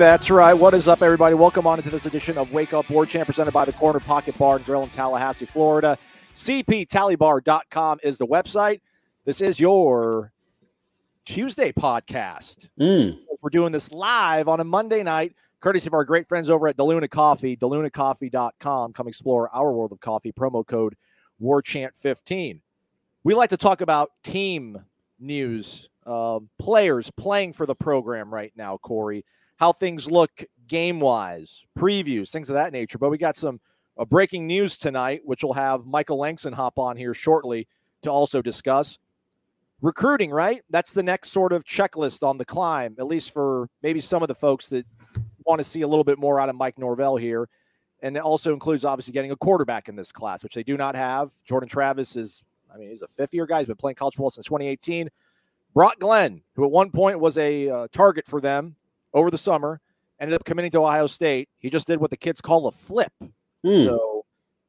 That's right. What is up, everybody? Welcome on into this edition of Wake Up War Chant presented by the Corner Pocket Bar and Grill in Tallahassee, Florida. CPTallybar.com is the website. This is your Tuesday podcast. We're doing this live on a Monday night, courtesy of our great friends over at DeLuna Coffee, DeLunaCoffee.com. Come explore our world of coffee. Promo code WarChant15. We like to talk about team news, um, players playing for the program right now, Corey, how things look game wise, previews, things of that nature. But we got some uh, breaking news tonight, which will have Michael Langston hop on here shortly to also discuss recruiting, right? That's the next sort of checklist on the climb, at least for maybe some of the folks that want to see a little bit more out of Mike Norvell here. And it also includes obviously getting a quarterback in this class, which they do not have. Jordan Travis is, I mean, he's a fifth year guy. He's been playing college football since 2018. Brock Glenn, who at one point was a uh, target for them over the summer, ended up committing to Ohio State. He just did what the kids call a flip. So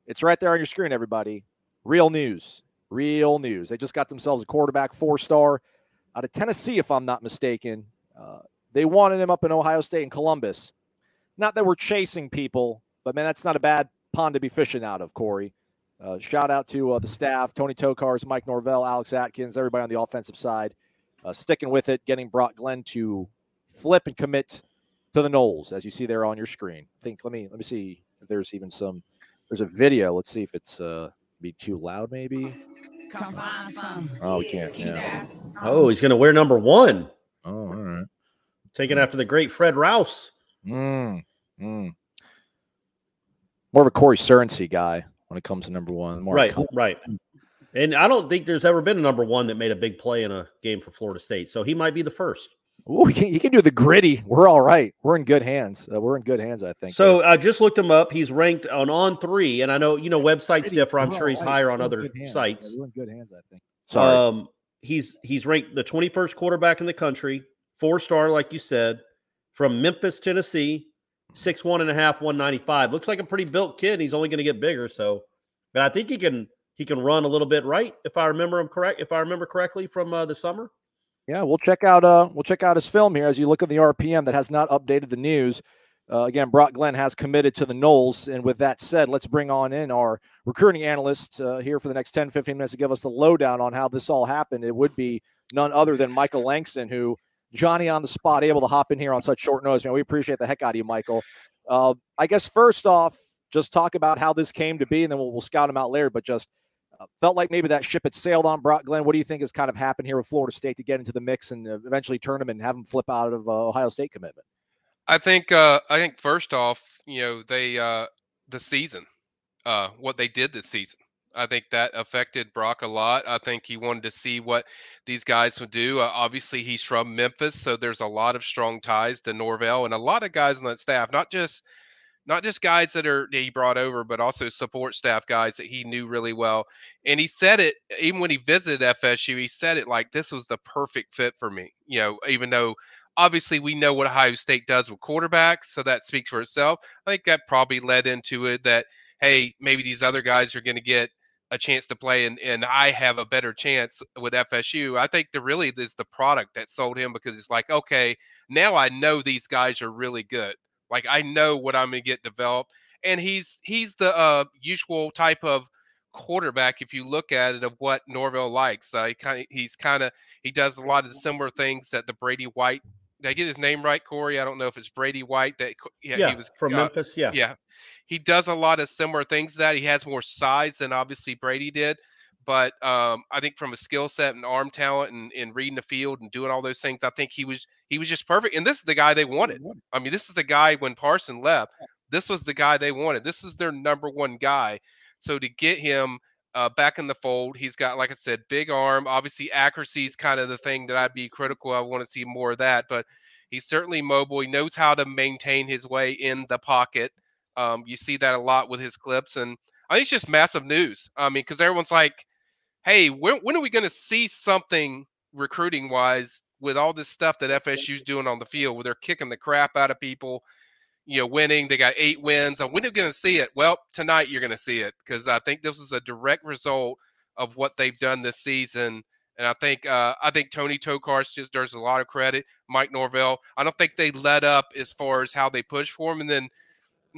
it's right there on your screen, everybody. Real news. Real news. They just got themselves a quarterback, four star out of Tennessee, if I'm not mistaken. Uh, they wanted him up in Ohio State and Columbus. Not that we're chasing people, but man, that's not a bad pond to be fishing out of, Corey. Uh, shout out to uh, the staff, Tony Tokarz, Mike Norvell, Alex Atkins, everybody on the offensive side, uh, sticking with it, getting Brock Glenn to flip and commit to the Noles, as you see there on your screen. I think let me let me see if there's even some. There's a video. Let's see if it's uh be too loud, maybe. come find some. Oh, we can't. Yeah. Oh, he's going to wear number one, Oh, all right. taken after the great Fred Rouse. Mm, mm. More of a Corey Cernsey guy when it comes to number one. More right, com- right. And I don't think there's ever been a number one that made a big play in a game for Florida State. So he might be the first. Ooh, you can, you can do the gritty. We're all right. We're in good hands. Uh, we're in good hands, I think. So I just looked him up. He's ranked on On3, and I know you know websites Gritty, differ. I'm we're sure he's right. higher on We're other sites. Yeah, we're in good hands, I think. Sorry. Um, he's he's ranked the 21st quarterback in the country, four star, like you said, from Memphis, Tennessee, six one and a half, 195. Looks like a pretty built kid. and He's only going to get bigger. So, but I think he can he can run a little bit right if I remember him correct. If I remember correctly from uh, the summer. Yeah, we'll check out uh we'll check out his film here as you look at the RPM that has not updated the news. Uh, again, Brock Glenn has committed to the Noles. And with that said, let's bring on in our recruiting analyst uh, here for the next 10, 15 minutes to give us the lowdown on how this all happened. It would be none other than Michael Langston, who Johnny on the spot, able to hop in here on such short notice. Man, we appreciate the heck out of you, Michael. Uh, I guess first off, just talk about how this came to be, and then we'll, we'll scout him out later. But just felt like maybe that ship had sailed on Brock Glenn. What do you think has kind of happened here with Florida State to get into the mix and eventually turn him and have him flip out of uh, Ohio State commitment? I think uh I think first off, you know, they uh the season, uh what they did this season. I think that affected Brock a lot. I think he wanted to see what these guys would do. Uh, obviously, he's from Memphis, so there's a lot of strong ties to Norvell and a lot of guys on that staff, not just not just guys that are that he brought over, but also support staff guys that he knew really well. And he said it even when he visited FSU. He said it like this was the perfect fit for me. You know, even though obviously we know what Ohio State does with quarterbacks, so that speaks for itself. I think that probably led into it that hey, maybe these other guys are going to get a chance to play and, and I have a better chance with FSU. I think the really is the product that sold him because it's like, okay, now I know these guys are really good. Like I know what I'm going to get developed. And he's he's the uh, usual type of quarterback if you look at it of what Norvell likes. Uh, he kind he's kind of he does a lot of the similar things that the Brady White. Did I get his name right, Corey? I don't know if it's Brady White that yeah, Yeah, he was from uh, Memphis. Yeah. yeah. He does a lot of similar things to that. He has more size than obviously Brady did. But um, I think from a skill set and arm talent and, and reading the field and doing all those things, I think he was he was just perfect. And this is the guy they wanted. I mean, this is the guy when Parson left. This was the guy they wanted. This is their number one guy. So to get him uh, back in the fold. He's got, like I said, big arm. Obviously, accuracy is kind of the thing that I'd be critical. I want to see more of that, but he's certainly mobile. He knows how to maintain his way in the pocket. Um, you see that a lot with his clips, and I think it's just massive news. I mean, because everyone's like, "Hey, when when are we going to see something recruiting wise with all this stuff that FSU's doing on the field, where they're kicking the crap out of people?" you know, winning. They got eight wins. And when are you going to see it? Well, tonight you're going to see it because I think this is a direct result of what they've done this season. And I think uh, I think Tony Tokarz just deserves a lot of credit. Mike Norvell. I don't think they let up as far as how they pushed for him. And then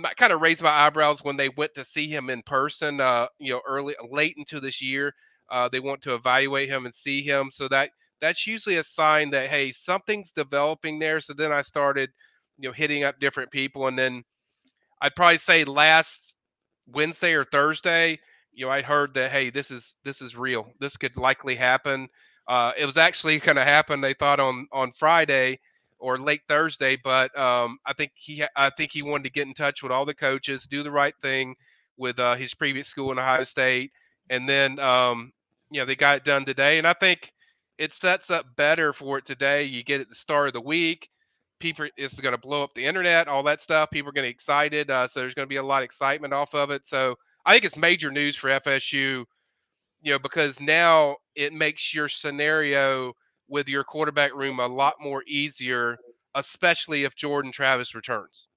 I kind of raised my eyebrows when they went to see him in person. Uh, you know, early late into this year, uh, they want to evaluate him and see him. So that that's usually a sign that hey, something's developing there. So then I started you know, hitting up different people. And then I'd probably say last Wednesday or Thursday, you know, I heard that hey, this is this is real. This could likely happen. Uh, it was actually going to happen. They thought on on Friday or late Thursday, but um, I think he I think he wanted to get in touch with all the coaches, do the right thing with uh, his previous school in Ohio State, and then um, you know they got it done today. And I think it sets up better for it today. You get it at the start of the week people is going to blow up the internet, all that stuff. People are going to get excited. Uh, so there's going to be a lot of excitement off of it. So I think it's major news for FSU, you know, because now it makes your scenario with your quarterback room a lot more easier, especially if Jordan Travis returns.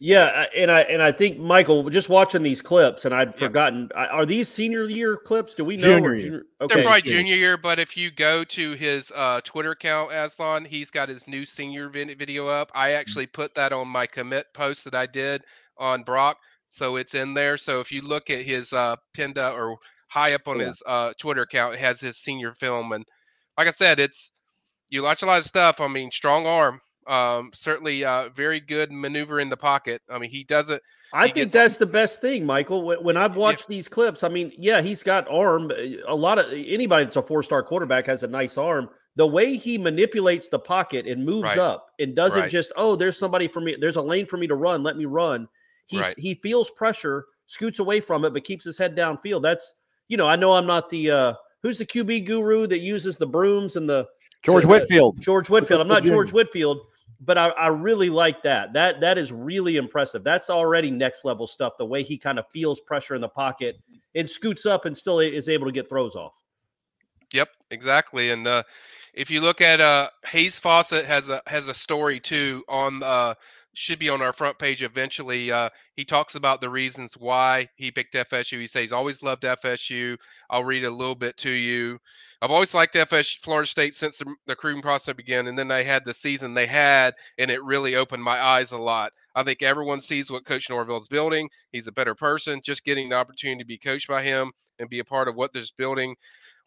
Yeah, and I and I think Michael, just watching these clips, and I'd forgotten. Are these senior year clips? Do we know? Junior year. junior- They're probably junior year, but if you go to his uh, Twitter account, Aslan, he's got his new senior video up. I actually put that on my commit post that I did on Brock, so it's in there. So if you look at his uh, pinned up or high up on Yeah. his uh, Twitter account, it has his senior film, and like I said, it's you watch a lot of stuff. I mean, strong arm. Um, certainly, uh, very good maneuver in the pocket. I mean, he doesn't. I he think gets- that's the best thing, Michael. When, when I've watched these clips, I mean, yeah, he's got arm. A lot of anybody that's a four-star quarterback has a nice arm. The way he manipulates the pocket and moves Right. up and doesn't Right. just, oh, there's somebody for me. There's a lane for me to run. Let me run. He's Right. he feels pressure, scoots away from it, but keeps his head downfield. That's you know, I know I'm not the uh who's the QB guru that uses the brooms and the George Whitfield. George Whitfield. I'm not George Whitfield, but I, I really like that. That that is really impressive. That's already next level stuff. The way he kind of feels pressure in the pocket and scoots up and still is able to get throws off. Yep, exactly. And uh, if you look at uh, Hayes Fawcett has a has a story too on uh, should be on our front page eventually. Uh, he talks about the reasons why he picked FSU. He says he's always loved FSU. I'll read a little bit to you. I've always liked FSU, Florida State since the, the recruiting process began, and then they had the season they had, and it really opened my eyes a lot. I think everyone sees what Coach Norvell's building. He's a better person. Just getting the opportunity to be coached by him and be a part of what there's building.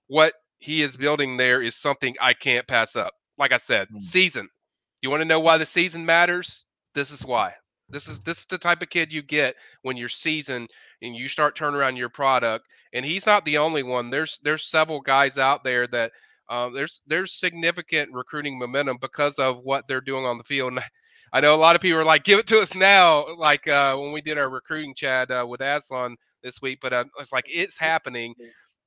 What he is building there is something I can't pass up. Like I said, season. You want to know why the season matters? This is why. This is this is the type of kid you get when you're seasoned and you start turning around your product. And he's not the only one. There's there's several guys out there that uh, there's there's significant recruiting momentum because of what they're doing on the field. And I know a lot of people are like, "Give it to us now!" Like uh, when we did our recruiting chat uh, with Aslan this week. But uh, it's like it's happening,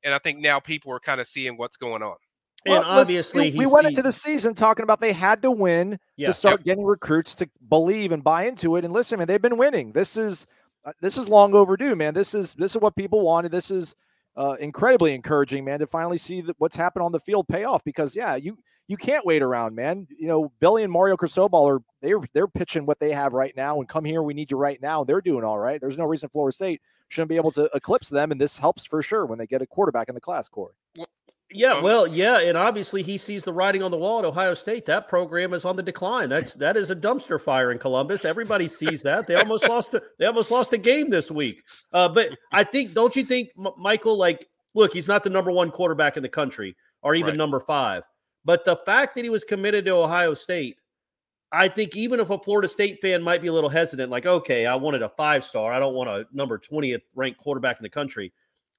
and I think now people are kind of seeing what's going on. And Well, listen, obviously, we, we went into the season talking about they had to win Yeah. to start getting recruits to believe and buy into it. And listen, man, they've been winning. This is uh, this is long overdue, man. This is this is what people wanted. This is uh, incredibly encouraging, man, to finally see that what's happened on the field pay off. Because yeah, you you can't wait around, man. You know, Billy and Mario Cristobal are they're they're pitching what they have right now, and come here, we need you right now. They're doing all right. There's no reason Florida State shouldn't be able to eclipse them, and this helps for sure when they get a quarterback in the class, Corey. Yeah, well, yeah, and obviously he sees the writing on the wall at Ohio State. That program is on the decline. That's that is a dumpster fire in Columbus. Everybody sees that. They almost lost. A, they almost lost a game this week. Uh, but I think, don't you think, M- Michael? Like, look, he's not the number one quarterback in the country, or even Right. number five. But the fact that he was committed to Ohio State, I think even if a Florida State fan might be a little hesitant, like, okay, I wanted a five star. I don't want a number twentieth ranked quarterback in the country.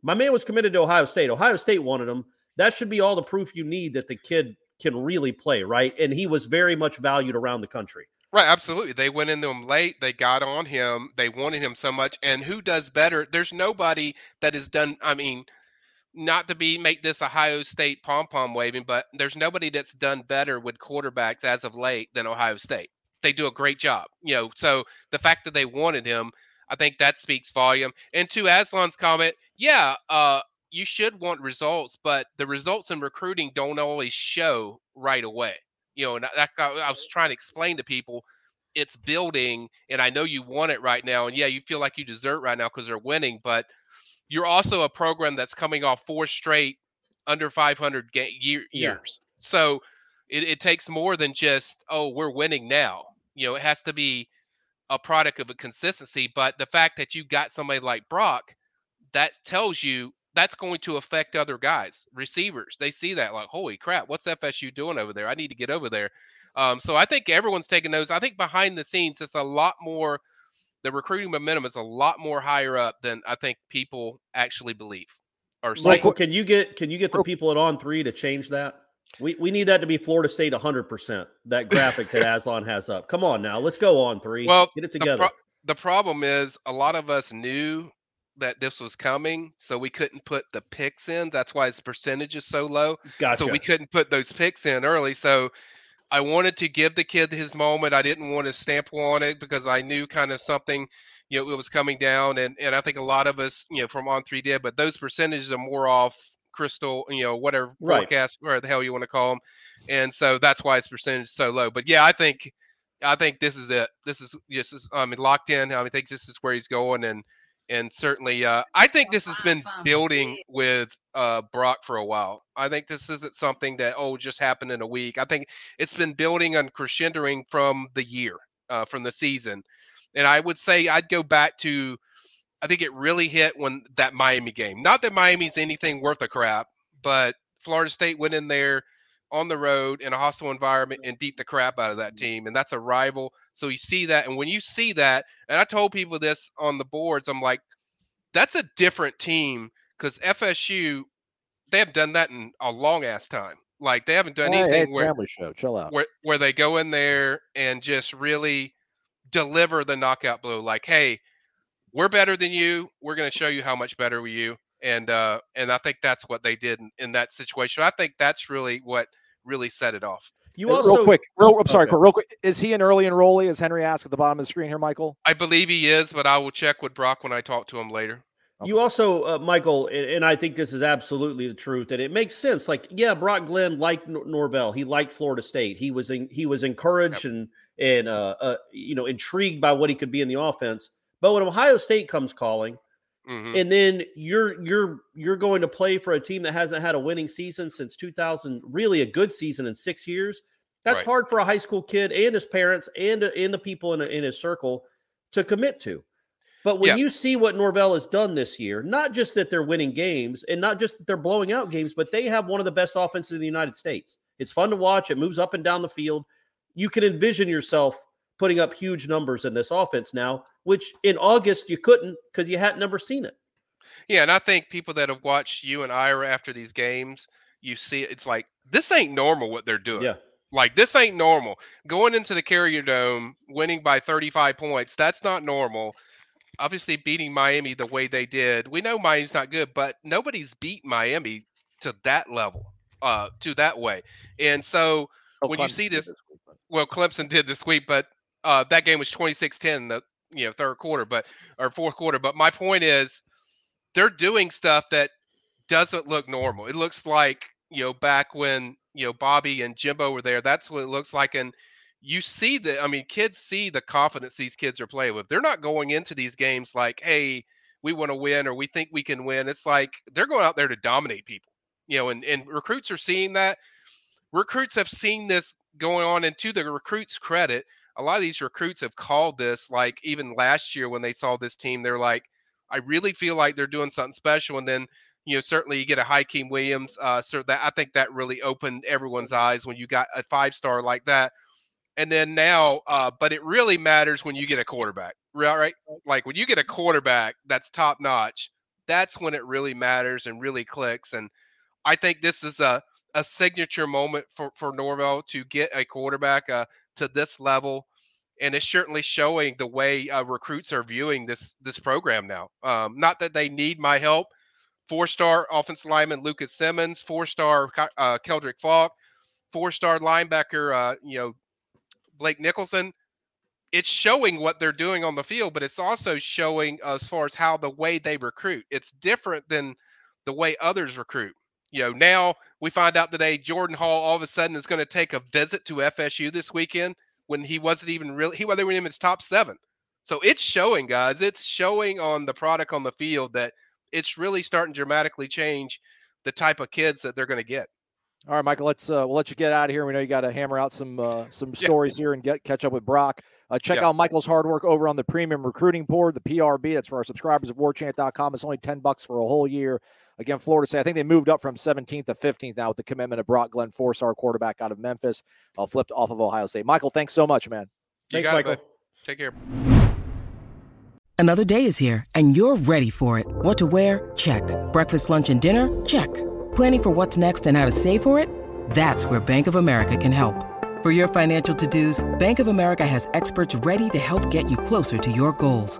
My man was committed to Ohio State. Ohio State wanted him that should be all the proof you need that the kid can really play, right? And he was very much valued around the country. Right, absolutely. They went into him late. They got on him. They wanted him so much. And who does better? There's nobody that has done. I mean, not to be make this Ohio State pom pom waving, but there's nobody that's done better with quarterbacks as of late than Ohio State. They do a great job, you know. So the fact that they wanted him, I think that speaks volume. And to Aslan's comment, yeah, uh, you should want results, but the results in recruiting don't always show right away. You know, and that, I was trying to explain to people it's building, and I know you want it right now, and yeah, you feel like you deserve right now because they're winning, but you're also a program that's coming off four straight under 500 ga- year, Yeah. years. So it, it takes more than just oh we're winning now. You know, it has to be a product of a consistency. But the fact that you got somebody like Brock, that tells you that's going to affect other guys, receivers. They see that like, holy crap, what's FSU doing over there? I need to get over there. Um, so I think everyone's taking those. I think behind the scenes, it's a lot more. The recruiting momentum is a lot more higher up than I think people actually believe. Or see. Michael, can you get can you get the people at On3 to change that? We we need that to be Florida State 100. percent That graphic that Aslan has up. Come on now, let's go On3. Well, get it the together. pro- the problem is a lot of us knew that this was coming, so we couldn't put the picks in. That's why its percentage is so low. gotcha. So we couldn't put those picks in early. So I wanted to give the kid his moment. I didn't want to stamp on it because I knew kind of something, you know, it was coming down. And and I think a lot of us, you know, from On3 did, but those percentages are more off crystal, you know, whatever Right. forecast or the hell you want to call them. And so that's why its percentage is so low. But yeah, I think I think this is it. This is this is I mean locked in. I think this is where he's going and and certainly uh, I think this has been building with uh, Brock for a while. I think this isn't something that oh just happened in a week. I think it's been building and crescendoing from the year, uh, from the season. And I would say I'd go back to I think it really hit when that Miami game. Not that Miami's anything worth a crap, but Florida State went in there on the road in a hostile environment and beat the crap out of that team. And that's a rival. So you see that. And when you see that, and I told people this on the boards, I'm like, that's a different team because FSU, they have done that in a long ass time. Like they haven't done Hey, hey, anything it's where, family show. Chill out. where where they go in there and just really deliver the knockout blow. Like, hey, we're better than you. We're going to show you how much better we you. And uh, and I think that's what they did in, in that situation. I think that's really what really set it off. you also real quick, real, I'm sorry, Okay. real quick. Is he an early enrollee? As Henry asked at the bottom of the screen here, Michael. I believe he is, but I will check with Brock when I talk to him later. You also, uh, Michael, and, and I think this is absolutely the truth, and it makes sense. Like, yeah, Brock Glenn liked Nor- Norvell. He liked Florida State. He was in, he was encouraged and and uh, uh, you know intrigued by what he could be in the offense. But when Ohio State comes calling, hmm and then you're you're you're going to play for a team that hasn't had a winning season since 2000, really a good season in six years. That's Right. hard for a high school kid and his parents and and the people in in his circle to commit to. But when Yeah. you see what Norvell has done this year, not just that they're winning games and not just that they're blowing out games, but they have one of the best offenses in the United States. It's fun to watch. It moves up and down the field. You can envision yourself putting up huge numbers in this offense now, which in August you couldn't because you hadn't never seen it. Yeah, and I think people that have watched you and Ira after these games, you see it, it's like this ain't normal what they're doing. Yeah. Like this ain't normal. Going into the Carrier Dome, winning by 35 points, that's not normal. Obviously beating Miami the way they did. We know Miami's not good, but nobody's beat Miami to that level, uh, to that way. And so Oh, When you see did this- week, well, Clemson did this week, but uh, that game was 26-10 the you know third quarter, but or fourth quarter. But my point is, they're doing stuff that doesn't look normal. It looks like you know back when you know Bobby and Jimbo were there. That's what it looks like, and you see the. I mean, kids see the confidence these kids are playing with. They're not going into these games like, hey, we want to win or we think we can win. It's like they're going out there to dominate people. You know, and and recruits are seeing that recruits have seen this going on and to the recruits credit a lot of these recruits have called this like even last year when they saw this team they're like i really feel like they're doing something special and then you know certainly you get a Hykeem williams uh so that i think that really opened everyone's eyes when you got a five star like that and then now uh but it really matters when you get a quarterback right? Right. Like when you get a quarterback that's top notch that's when it really matters and really clicks and i think this is a a signature moment for for Norvell to get a quarterback uh, to this level. and it's certainly showing the way uh, recruits are viewing this this program now. Um, not that they need my help. Four star offensive lineman Lucas Simmons, four star uh, Keldric Faulk, four star linebacker uh, you know Blake Nicholson. It's showing what they're doing on the field, but it's also showing as far as how the way they recruit. It's different than the way others recruit. You know, now we find out today Jordan Hall all of a sudden is going to take a visit to FSU this weekend when he wasn't even really he wasn't even in his top seven. So it's showing, guys. It's showing on the product on the field that it's really starting to dramatically change the type of kids that they're going to get. All right, Michael. Let's uh, we'll let you get out of here. We know you got to hammer out some uh, some stories yeah. here and get catch up with Brock. Uh, check yeah. out Michael's hard work over on the premium recruiting board, the PRB. That's for our subscribers at WarChant.com. It's only ten bucks for a whole year. Again, Florida State. I think they moved up from 17th to 15th now with the commitment of Brock Glenn, four-star quarterback out of Memphis, uh, flipped off of Ohio State. Michael, thanks so much, man. Thanks, Michael. It, Take care. Another day is here, and you're ready for it. What to wear? Check. Breakfast, lunch, and dinner? Check. Planning for what's next and how to save for it? That's where Bank of America can help. For your financial to-dos, Bank of America has experts ready to help get you closer to your goals.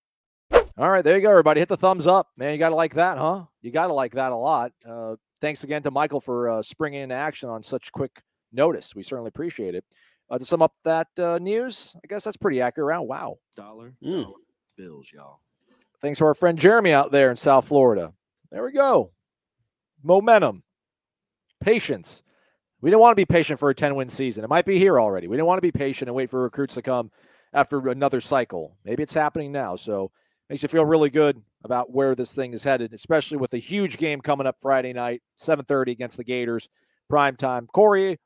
All right, there you go, everybody. Hit the thumbs up, man. You got to like that, huh? You got to like that a lot. Uh, thanks again to Michael for uh, springing into action on such quick notice. We certainly appreciate it. Uh, to sum up that uh, news, I guess that's pretty accurate. Around wow, dollar, mm. dollar bills, y'all. Thanks to our friend Jeremy out there in South Florida. There we go. Momentum, patience. We don't want to be patient for a 10 win season. It might be here already. We don't want to be patient and wait for recruits to come after another cycle. Maybe it's happening now. So makes you feel really good about where this thing is headed, especially with a huge game coming up Friday night, 7:30 against the Gators, prime time. Corey,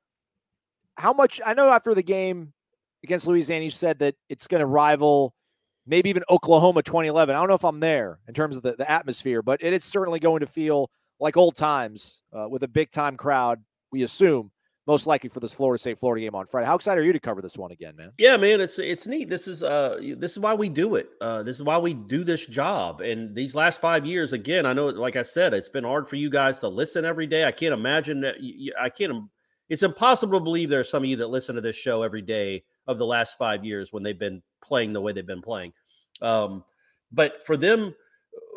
how much I know after the game against Louisiana, you said that it's going to rival maybe even Oklahoma 2011. I don't know if I'm there in terms of the, the atmosphere, but it is certainly going to feel like old times uh, with a big time crowd, we assume, most likely for this Florida State Florida game on Friday. How excited are you to cover this one again, man? Yeah, man, it's it's neat. This is uh this is why we do it. Uh this is why we do this job. And these last 5 years again, I know like I said, it's been hard for you guys to listen every day. I can't imagine that you, I can't it's impossible to believe there are some of you that listen to this show every day of the last 5 years when they've been playing the way they've been playing. Um but for them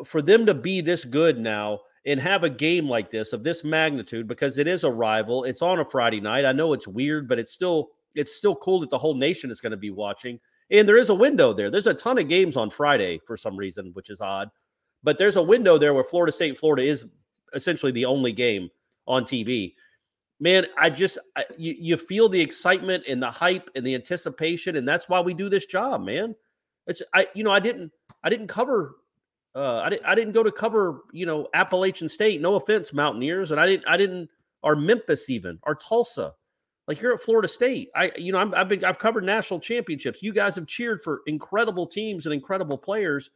for them to be this good now and have a game like this of this magnitude because it is a rival. It's on a Friday night. I know it's weird, but it's still it's still cool that the whole nation is going to be watching. And there is a window there. There's a ton of games on Friday for some reason, which is odd. But there's a window there where Florida State Florida is essentially the only game on TV. Man, I just I, you, you feel the excitement and the hype and the anticipation and that's why we do this job, man. It's I you know, I didn't I didn't cover uh, I didn't. I didn't go to cover, you know, Appalachian State. No offense, Mountaineers, and I didn't. I didn't. Or Memphis, even or Tulsa. Like you're at Florida State. I, you know, i have been. I've covered national championships. You guys have cheered for incredible teams and incredible players,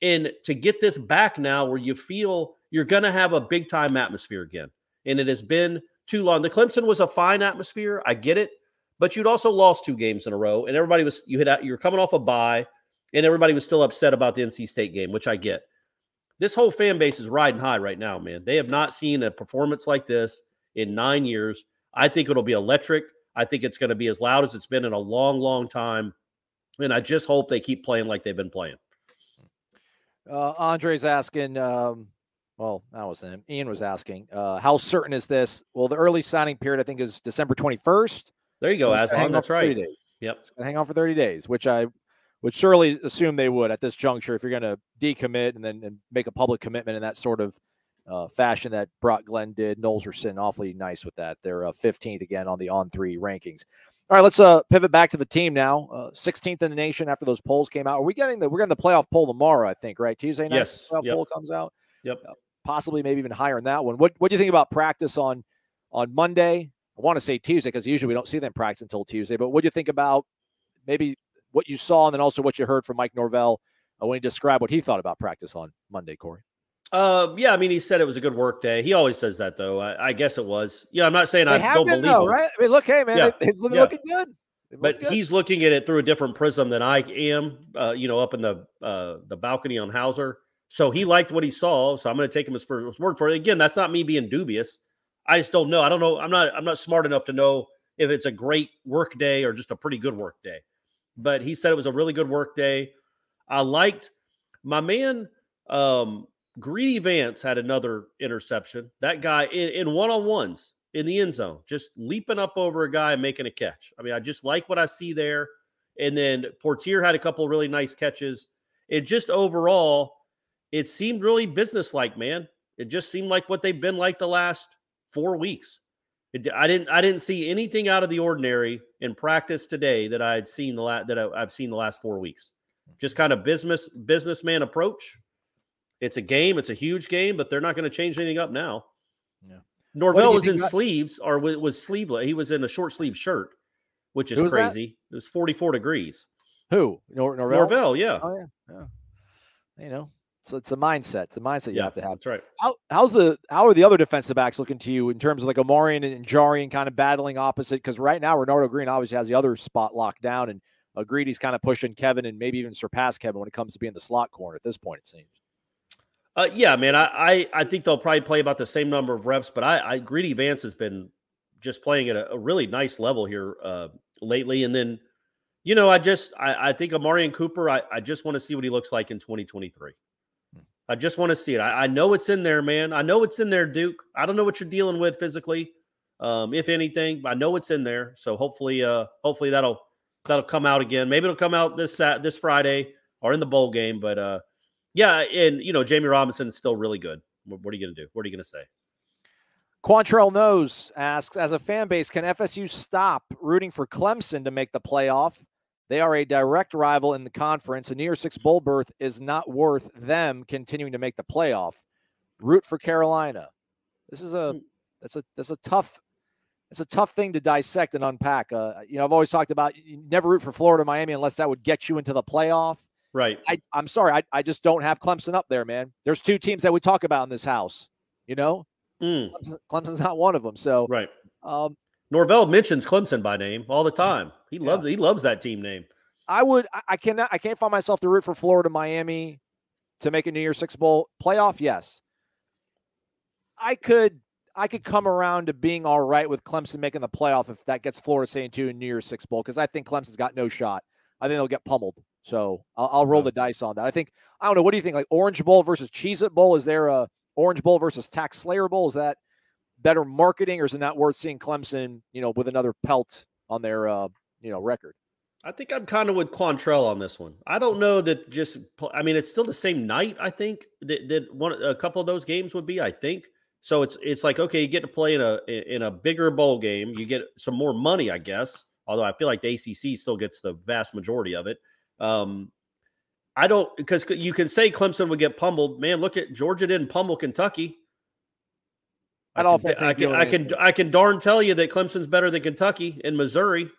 and to get this back now, where you feel you're going to have a big time atmosphere again, and it has been too long. The Clemson was a fine atmosphere. I get it, but you'd also lost two games in a row, and everybody was you had you're coming off a bye and everybody was still upset about the NC State game, which I get. This whole fan base is riding high right now, man. They have not seen a performance like this in nine years. I think it'll be electric. I think it's going to be as loud as it's been in a long, long time. And I just hope they keep playing like they've been playing. Uh, Andre's asking, um, well, that was him. Ian was asking, uh, how certain is this? Well, the early signing period, I think, is December 21st. There you go, so Aslan. That's right. Yep. hang on for 30 days, which I would surely assume they would at this juncture if you're going to decommit and then and make a public commitment in that sort of uh, fashion that Brock Glenn did. Noles are sitting awfully nice with that. They're uh, 15th again on the On3 rankings. All right, let's uh pivot back to the team now. Uh, 16th in the nation after those polls came out. Are we getting the we're getting the playoff poll tomorrow? I think right Tuesday night. Yes, playoff yep. poll comes out. Yep. Possibly, maybe even higher in that one. What What do you think about practice on on Monday? I want to say Tuesday because usually we don't see them practice until Tuesday. But what do you think about maybe what you saw and then also what you heard from Mike Norvell uh, when he described what he thought about practice on Monday, Corey? Uh, yeah, I mean, he said it was a good work day. He always says that, though. I, I guess it was. Yeah, I'm not saying I They have don't been, believe though, him, right? I mean, look, hey man, Yeah, they, they've been yeah. looking good. But good. he's looking at it through a different prism than I am. Uh, you know, up in the uh, the balcony on Hauser. So he liked what he saw. So I'm going to take him as first word for it. Again, that's not me being dubious. I just don't know. I don't know. I'm not. I'm not smart enough to know if it's a great work day or just a pretty good work day. But he said it was a really good work day. I liked my man. Um, Greedy Vance had another interception. That guy in one on ones in the end zone, just leaping up over a guy and making a catch. I mean, I just like what I see there. And then Poitier had a couple really nice catches. It just overall, it seemed really businesslike, man. It just seemed like what they've been like the last four weeks. It, I didn't I didn't see anything out of the ordinary in practice today that I had seen the la- that I, I've seen the last four weeks. Just kind of business businessman approach. It's a game. It's a huge game, but they're not going to change anything up now. Yeah. Norvell was in about- sleeves or wa- was sleeveless. He was in a short sleeve shirt, which is was that? crazy. It was 44 degrees. Who Nor- Norvell? Norvell, yeah. Oh yeah, yeah. You know, so it's a mindset. It's a mindset you Yeah, have to have. That's right. How how's the how are the other defensive backs looking to you in terms of like Omarion and Jarrian kind of battling opposite? Because right now Renardo Green obviously has the other spot locked down, and uh, Greedy's kind of pushing Kevin and maybe even surpass Kevin when it comes to being the slot corner at this point. It seems. Uh, yeah, man. I, I I think they'll probably play about the same number of reps, but I, I Greedy Vance has been just playing at a, a really nice level here uh, lately. And then, you know, I just I, I think Omarion Cooper. I, I just want to see what he looks like in 2023. I just want to see it. I, I know it's in there, man. I know it's in there, Duke. I don't know what you're dealing with physically, um, if anything. I know it's in there. So hopefully, uh, hopefully that'll that'll come out again. Maybe it'll come out this Sat this Friday or in the bowl game. But uh, yeah, and you know, Jammie Robinson is still really good. What, what are you going to do? What are you going to say? Quantrell knows asks, as a fan base, can FSU stop rooting for Clemson to make the playoff? They are a direct rival in the conference. A New Year's Six bowl berth is not worth them continuing to make the playoff. Root for Carolina. This is a that's a that's a tough it's a tough thing to dissect and unpack. Uh, you know, I've always talked about you never root for Florida, Miami unless that would get you into the playoff. Right. I, I'm sorry, I, I just don't have Clemson up there, man. There's two teams that we talk about in this house. You know, Mm, Clemson, Clemson's not one of them. So, right. um, Norvell mentions Clemson by name all the time. He loves he loves that team name. I would, I, cannot, I can't find myself to root for Florida, Miami to make a New Year's Six bowl playoff. Yes, I could, I could come around to being all right with Clemson making the playoff if that gets Florida State into a New Year's Six bowl because I think Clemson's got no shot. I think they'll get pummeled. So I'll, I'll roll the dice on that. I think I don't know. What do you think? Like Orange Bowl versus Cheez It Bowl? Is there a Orange Bowl versus Tax Slayer Bowl? Is that better marketing, or is it not worth seeing Clemson, you know, with another pelt on their, uh, you know, record? I think I'm kind of with Quantrell on this one. I don't know that just. I mean, it's still the same night. I think that, that one a couple of those games would be. I think so. It's it's like okay, you get to play in a in a bigger bowl game. You get some more money, I guess. Although I feel like the ACC still gets the vast majority of it. Um, I don't because you can say Clemson would get pummeled. Man, look at Georgia didn't pummel Kentucky. I That can, offense I can, I can. I can darn tell you that Clemson's better than Kentucky and Missouri,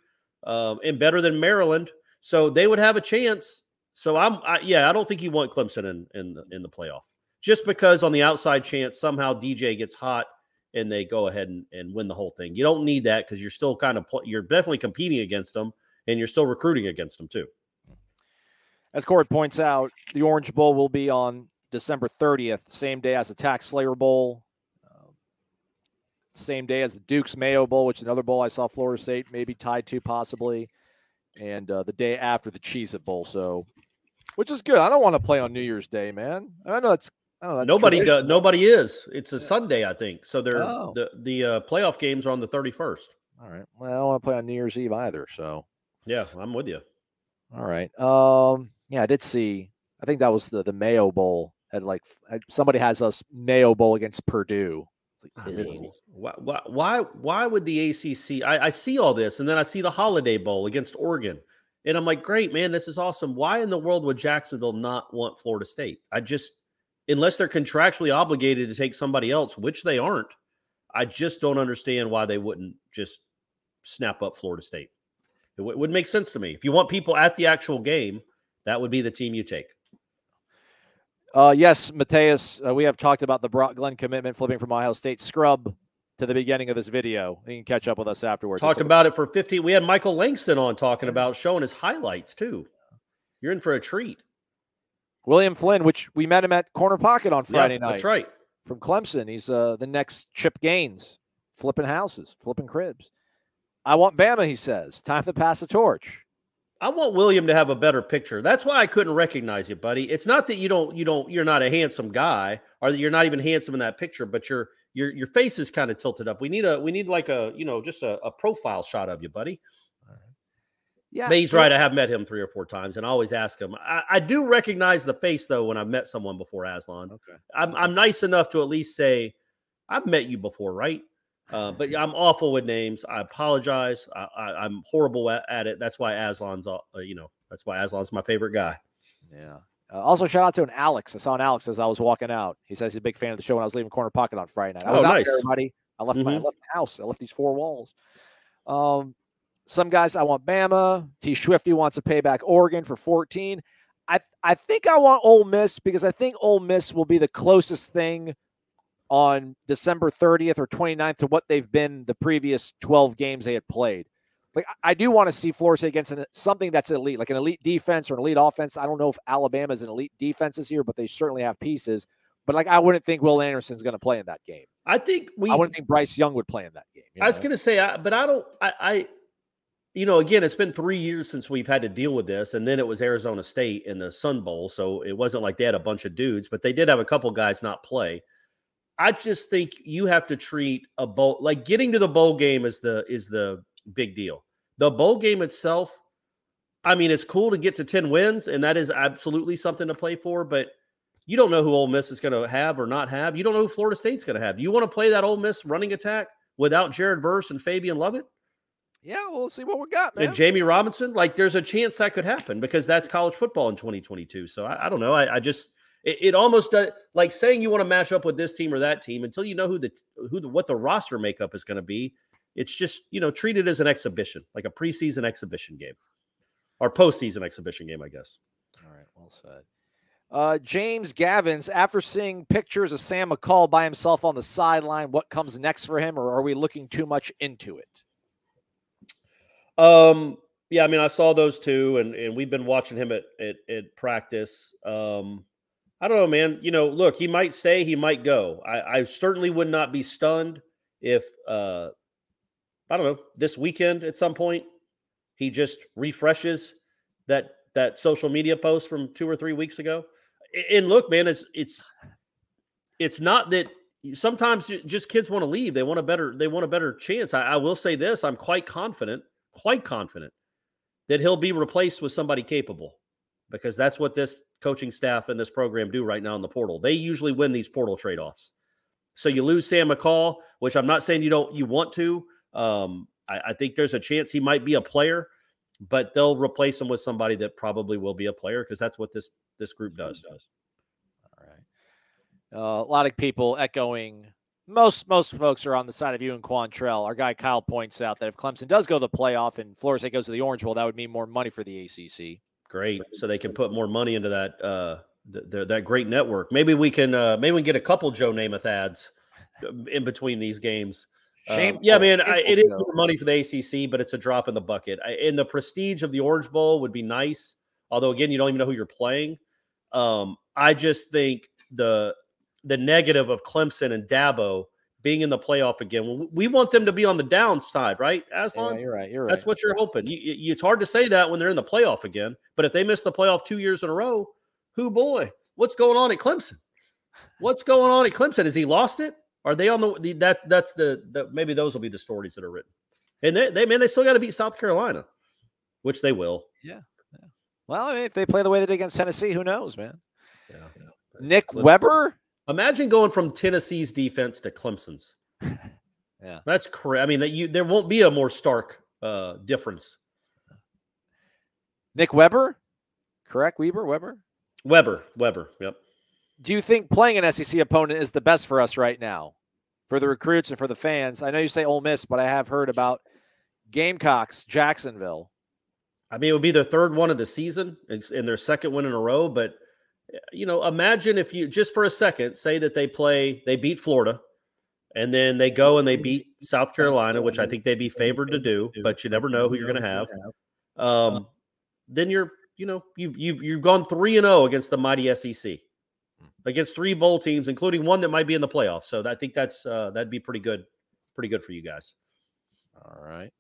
um, and better than Maryland. So they would have a chance. So I'm, I, yeah, I don't think you want Clemson in in the, in the playoff just because on the outside chance somehow DJ gets hot and they go ahead and, and win the whole thing. You don't need that because you're still kind of pl- you're definitely competing against them and you're still recruiting against them too. As Corey points out, the Orange Bowl will be on December 30th, same day as the Tax Slayer Bowl, same day as the Duke's Mayo Bowl, which is another bowl I saw Florida State maybe tied to possibly, and uh, the day after the Cheez It Bowl. So, which is good. I don't want to play on New Year's Day, man. I know it's I know. that's nobody does. Nobody is. It's a Sunday, I think. So they're Oh. the the uh, playoff games are on the 31st. All right. Well, I don't want to play on New Year's Eve either. So, Yeah, I'm with you. all right. Um, yeah, I did see. I think that was the the Mayo Bowl. Had like somebody has us Mayo Bowl against Purdue. I mean, why, why, why, why would the ACC? I, I see all this, and then I see the Holiday Bowl against Oregon, and I'm like, great, man, this is awesome. Why in the world would Jacksonville not want Florida State? I just, unless they're contractually obligated to take somebody else, which they aren't, I just don't understand why they wouldn't just snap up Florida State. It w- would make sense to me. If you want people at the actual game, that would be the team you take. Uh, yes, Mateus, uh, we have talked about the Brock Glenn commitment flipping from Ohio State scrub to the beginning of this video. You can catch up with us afterwards. Talk about it for 15. We had Michael Langston on talking about showing his highlights too. You're in for a treat. William Flynn, which we met him at Corner Pocket on Yeah, Friday night. That's right. From Clemson. He's uh, the next Chip Gaines, flipping houses, flipping cribs. I want Bama, he says. Time to pass the torch. I want William to have a better picture. That's why I couldn't recognize you, buddy. It's not that you don't you don't you're not a handsome guy or that you're not even handsome in that picture, but your your your face is kind of tilted up. We need a we need like a you know just a, a profile shot of you, buddy. Yeah. But he's right. I have met him three or four times, and I always ask him. I, I do recognize the face though when I've met someone before, Aslan. Okay. I'm I'm nice enough to at least say I've met you before, right? Uh, but yeah, I'm awful with names. I apologize. I, I, I'm horrible at, at it. That's why Aslan's, uh, you know, that's why Aslan's my favorite guy. Yeah. Uh, also, shout out to an Alex. I saw an Alex as I was walking out. He says he's a big fan of the show when I was leaving Corner Pocket on Friday night. I Oh, was out nice. there, everybody. I left my I Mhm. left the house. I left these four walls. Um, some guys I want Bama. T. Swifty wants to pay back Oregon for 14. I I think I want Ole Miss because I think Ole Miss will be the closest thing on December 30th or 29th to what they've been the previous 12 games they had played. Like I- do want to see Florida State against an, something that's elite, like an elite defense or an elite offense. I don't know if Alabama is an elite defense this year, but they certainly have pieces. But like I wouldn't think Will Anderson's going to play in that game. I think we. I wouldn't think Bryce Young would play in that game. you I was going to say, I, but I don't. I, I, you know, again, it's been three years since we've had to deal with this, and then it was Arizona State in the Sun Bowl, so it wasn't like they had a bunch of dudes, but they did have a couple guys not play. I just think you have to treat a bowl like getting to the bowl game is the is the big deal. The bowl game itself, I mean, it's cool to get to ten wins, and that is absolutely something to play for, but. You don't know who Ole Miss is going to have or not have. You don't know who Florida State's going to have. You want to play that Ole Miss running attack without Jared Verse and Fabian Lovett yeah, we'll see what we got, man. and Jammie Robinson? Like, there's a chance that could happen because that's college football in 2022. So I, I don't know. I, I just it, it almost does like saying you want to match up with this team or that team until you know who the who the, what the roster makeup is going to be. It's just you know treat it as an exhibition, like a preseason exhibition game or postseason exhibition game, I guess. All right, well said. Uh, James Gavins, after seeing pictures of Sam McCall by himself on the sideline, what comes next for him, or are we looking too much into it? Um, yeah, I mean, I saw those two, and and we've been watching him at at, at practice. Um, I don't know, man. You know, look, he might stay, he might go. I, I certainly would not be stunned if uh, I don't know this weekend at some point he just refreshes that that social media post from two or three weeks ago. And look, man, it's it's it's not that sometimes just kids want to leave. They want a better they want a better chance. I, I will say this: I'm quite confident, quite confident that he'll be replaced with somebody capable because that's what this coaching staff and this program do right now in the portal. They usually win these portal trade offs. So you lose Sam McCall, which I'm not saying you don't you want to. Um, I, I think there's a chance he might be a player, but they'll replace him with somebody that probably will be a player because that's what this this group does. All right. Uh, a lot of people echoing. Most most folks are on the side of you and Quantrell. Our guy Kyle points out that if Clemson does go to the playoff and Florida State goes to the Orange Bowl, that would mean more money for the ACC. Great, so they can put more money into that uh, th- th- that great network. Maybe we can uh, maybe we can get a couple Joe Namath ads uh, in between these games. Um, yeah, man, I, it is more money for the ACC, but it's a drop in the bucket. I, and the prestige of the Orange Bowl would be nice, although again, you don't even know who you're playing. Um, I just think the the negative of Clemson and Dabo being in the playoff again. we- We want them to be on the downside, right? Aslan, Yeah, you're right. You're right. that's what you're hoping. You, you- it's hard to say that when they're in the playoff again, but if they miss the playoff two years in a row, who boy, what's going on at Clemson? What's going on at Clemson? Has he lost it? Are they on the, the that? That's the, the maybe those will be the stories that are written. And they, they man, they still got to beat South Carolina, which they will. Yeah. Well, I mean, if they play the way they did against Tennessee, who knows, man? Yeah. Nick Let's- Weber, Imagine going from Tennessee's defense to Clemson's. Yeah. That's crazy. I mean, that you there won't be a more stark uh, difference. Nick Weber, correct? Weber, Weber. Weber, Weber. Yep. Do you think playing an SEC opponent is the best for us right now, for the recruits and for the fans? I know you say Ole Miss, but I have heard about Gamecocks, Jacksonville. I mean, it would be their third one of the season and their second win in a row. But you know, imagine if you just for a second say that they play, they beat Florida, and then they go and they beat South Carolina, which I think they'd be favored to do. But you never know who you're going to have. Um, then you're, you know, you've you've you've gone three and zero against the mighty SEC, against three bowl teams, including one that might be in the playoffs. So I think that's uh, that'd be pretty good, pretty good for you guys. All right.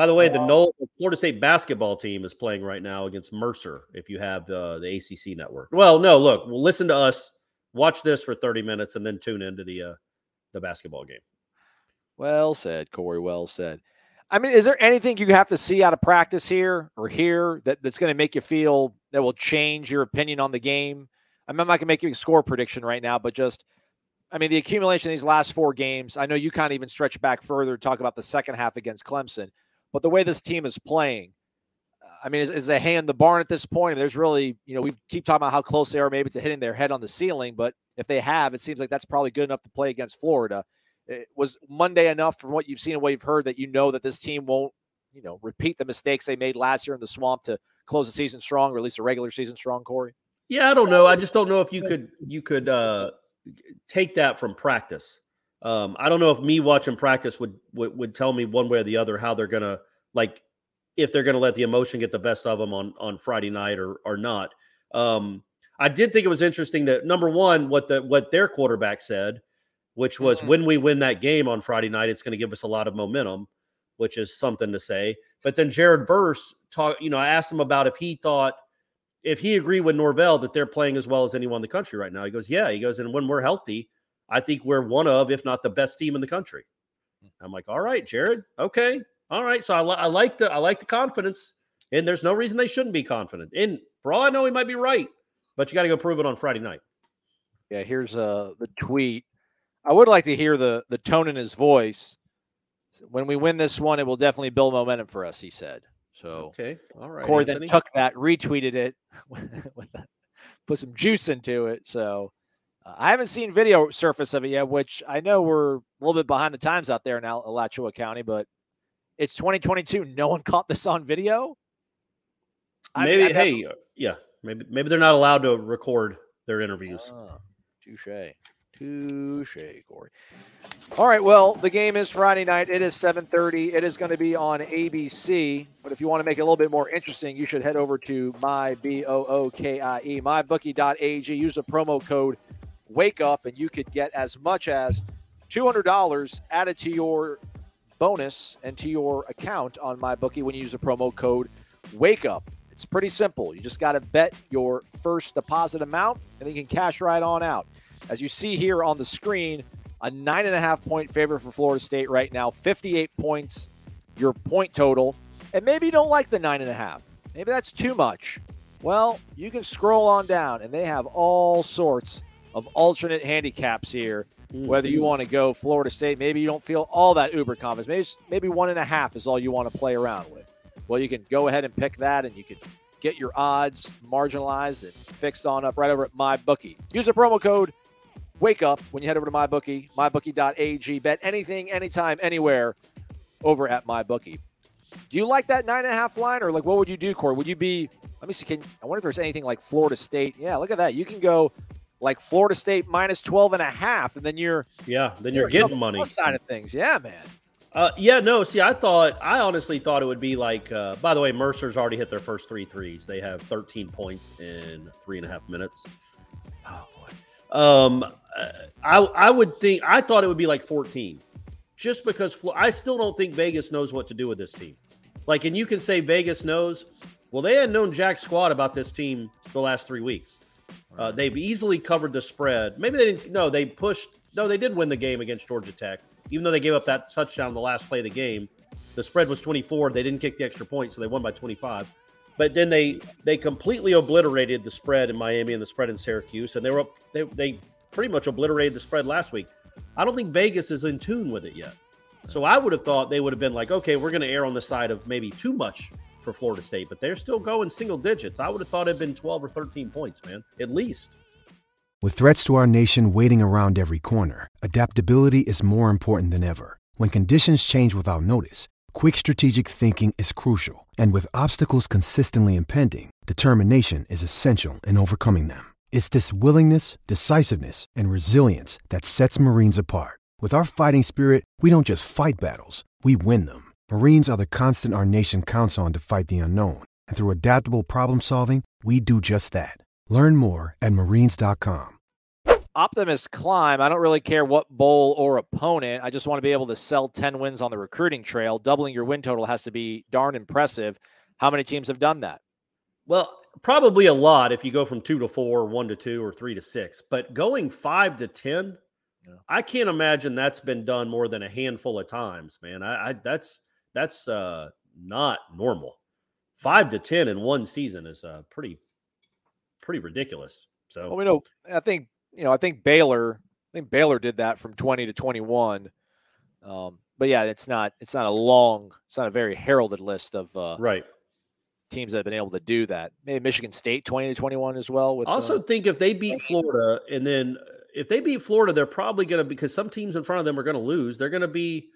By the way, the Nole Florida State basketball team is playing right now against Mercer. If you have uh, the ACC network, well, no, look, well, listen to us, watch this for thirty minutes, and then tune into the uh, the basketball game. Well said, Corey. Well said. I mean, is there anything you have to see out of practice here or here that, that's going to make you feel that will change your opinion on the game? I mean, I'm not going to make you a score prediction right now, but just, I mean, the accumulation of these last four games. I know you kind of even stretch back further, talk about the second half against Clemson, but the way this team is playing, I mean, is, is they hand the barn at this point? There's really, you know, we keep talking about how close they are maybe to hitting their head on the ceiling, but if they have, it seems like that's probably good enough to play against Florida. It was Monday enough from what you've seen and what you've heard that you know that this team won't, you know, repeat the mistakes they made last year in the swamp to close the season strong, or at least the regular season strong, Corey? Yeah, I don't know. I just don't know if you could you could uh, take that from practice. Um, I don't know if me watching practice would, would would tell me one way or the other how they're gonna like if they're gonna let the emotion get the best of them on on Friday night or or not. Um, I did think it was interesting that number one, what the what their quarterback said, which was Mhm. when we win that game on Friday night, it's going to give us a lot of momentum, which is something to say. But then Jared Verse talk, you know, I asked him about if he thought if he agreed with Norvell that they're playing as well as anyone in the country right now. He goes, yeah. He goes, and when we're healthy, I think we're one of, if not the best team in the country. I'm like, all right, Jared, okay, all right. So I, li- I like the I like the confidence, and there's no reason they shouldn't be confident. And for all I know, he might be right, but you got to go prove it on Friday night. Yeah, here's uh, the tweet. I would like to hear the the tone in his voice. When we win this one, it will definitely build momentum for us, he said. So Okay, all right. Corey then took that, retweeted it, with the, put some juice into it. So I haven't seen video surface of it yet, which I know we're a little bit behind the times out there in Al- Alachua County, but it's 2022. No one caught this on video. I maybe I've hey, uh, yeah, maybe maybe they're not allowed to record their interviews. Ah, touche. Touche, Corey. All right. Well, the game is Friday night. It is 7:30. It is going to be on ABC. But if you want to make it a little bit more interesting, you should head over to my b o o k i e mybookie.ag. Use the promo code Wake Up, and you could get as much as $200 added to your bonus and to your account on my bookie when you use the promo code Wake Up. It's pretty simple. You just got to bet your first deposit amount, and then you can cash right on out. As you see here on the screen, a nine and a half point favorite for Florida State right now, 58 points, your point total. And maybe you don't like the nine and a half. Maybe that's too much. Well, you can scroll on down, and they have all sorts of alternate handicaps here. Whether you mm-hmm. want to go Florida State, maybe you don't feel all that uber confidence. Maybe maybe one and a half is all you want to play around with. Well, you can go ahead and pick that, and you can get your odds marginalized and fixed on up right over at MyBookie. Use the promo code Wake Up when you head over to MyBookie, MyBookie.ag. Bet anything, anytime, anywhere over at MyBookie. Do you like that nine and a half line, or like what would you do, Corey? Would you be? Let me see. Can I wonder if there's anything like Florida State? Yeah, look at that. You can go like Florida State minus 12 and a half, and then you're Yeah, then you're on getting money. side of things. Yeah, man. Uh, yeah, no. See, I thought, I honestly thought it would be like. Uh, by the way, Mercer's already hit their first three threes. They have 13 points in three and a half minutes. Oh boy. Um, uh, I I would think I thought it would be like 14, just because Flo- I still don't think Vegas knows what to do with this team. Like, and you can say Vegas knows. Well, they had known Jack Squad about this team the last three weeks. Uh, they've easily covered the spread. Maybe they didn't. No, they pushed. No, they did win the game against Georgia Tech, even though they gave up that touchdown the last play of the game. The spread was 24. They didn't kick the extra point, so they won by 25. But then they they completely obliterated the spread in Miami and the spread in Syracuse, and they were. They they pretty much obliterated the spread last week. I don't think Vegas is in tune with it yet. So I would have thought they would have been like, okay, we're going to err on the side of maybe too much for Florida State, but they're still going single digits. I would have thought it'd been 12 or 13 points, man, at least. With threats to our nation waiting around every corner, adaptability is more important than ever. When conditions change without notice, quick strategic thinking is crucial. And with obstacles consistently impending, determination is essential in overcoming them. It's this willingness, decisiveness, and resilience that sets Marines apart. With our fighting spirit, we don't just fight battles, we win them. Marines are the constant our nation counts on to fight the unknown. And through adaptable problem solving, we do just that. Learn more at marines.com. Optimist climb. I don't really care what bowl or opponent. I just want to be able to sell 10 wins on the recruiting trail. Doubling your win total has to be darn impressive. How many teams have done that? Well, probably a lot if you go from two to four, one to two, or three to six. But going five to 10, I can't imagine that's been done more than a handful of times, man. I, I that's that's uh, not normal. Five to ten in one season is uh, pretty pretty ridiculous. So Well, we know. I think you know. I think Baylor. I think Baylor did that from 20 to 21. Um, but yeah, it's not. It's not a long. It's not a very heralded list of uh, right teams that have been able to do that. Maybe Michigan State 20 to 21 as well. With also uh, think if they beat Florida and then if they beat Florida, they're probably going to because some teams in front of them are going to lose. They're going to be,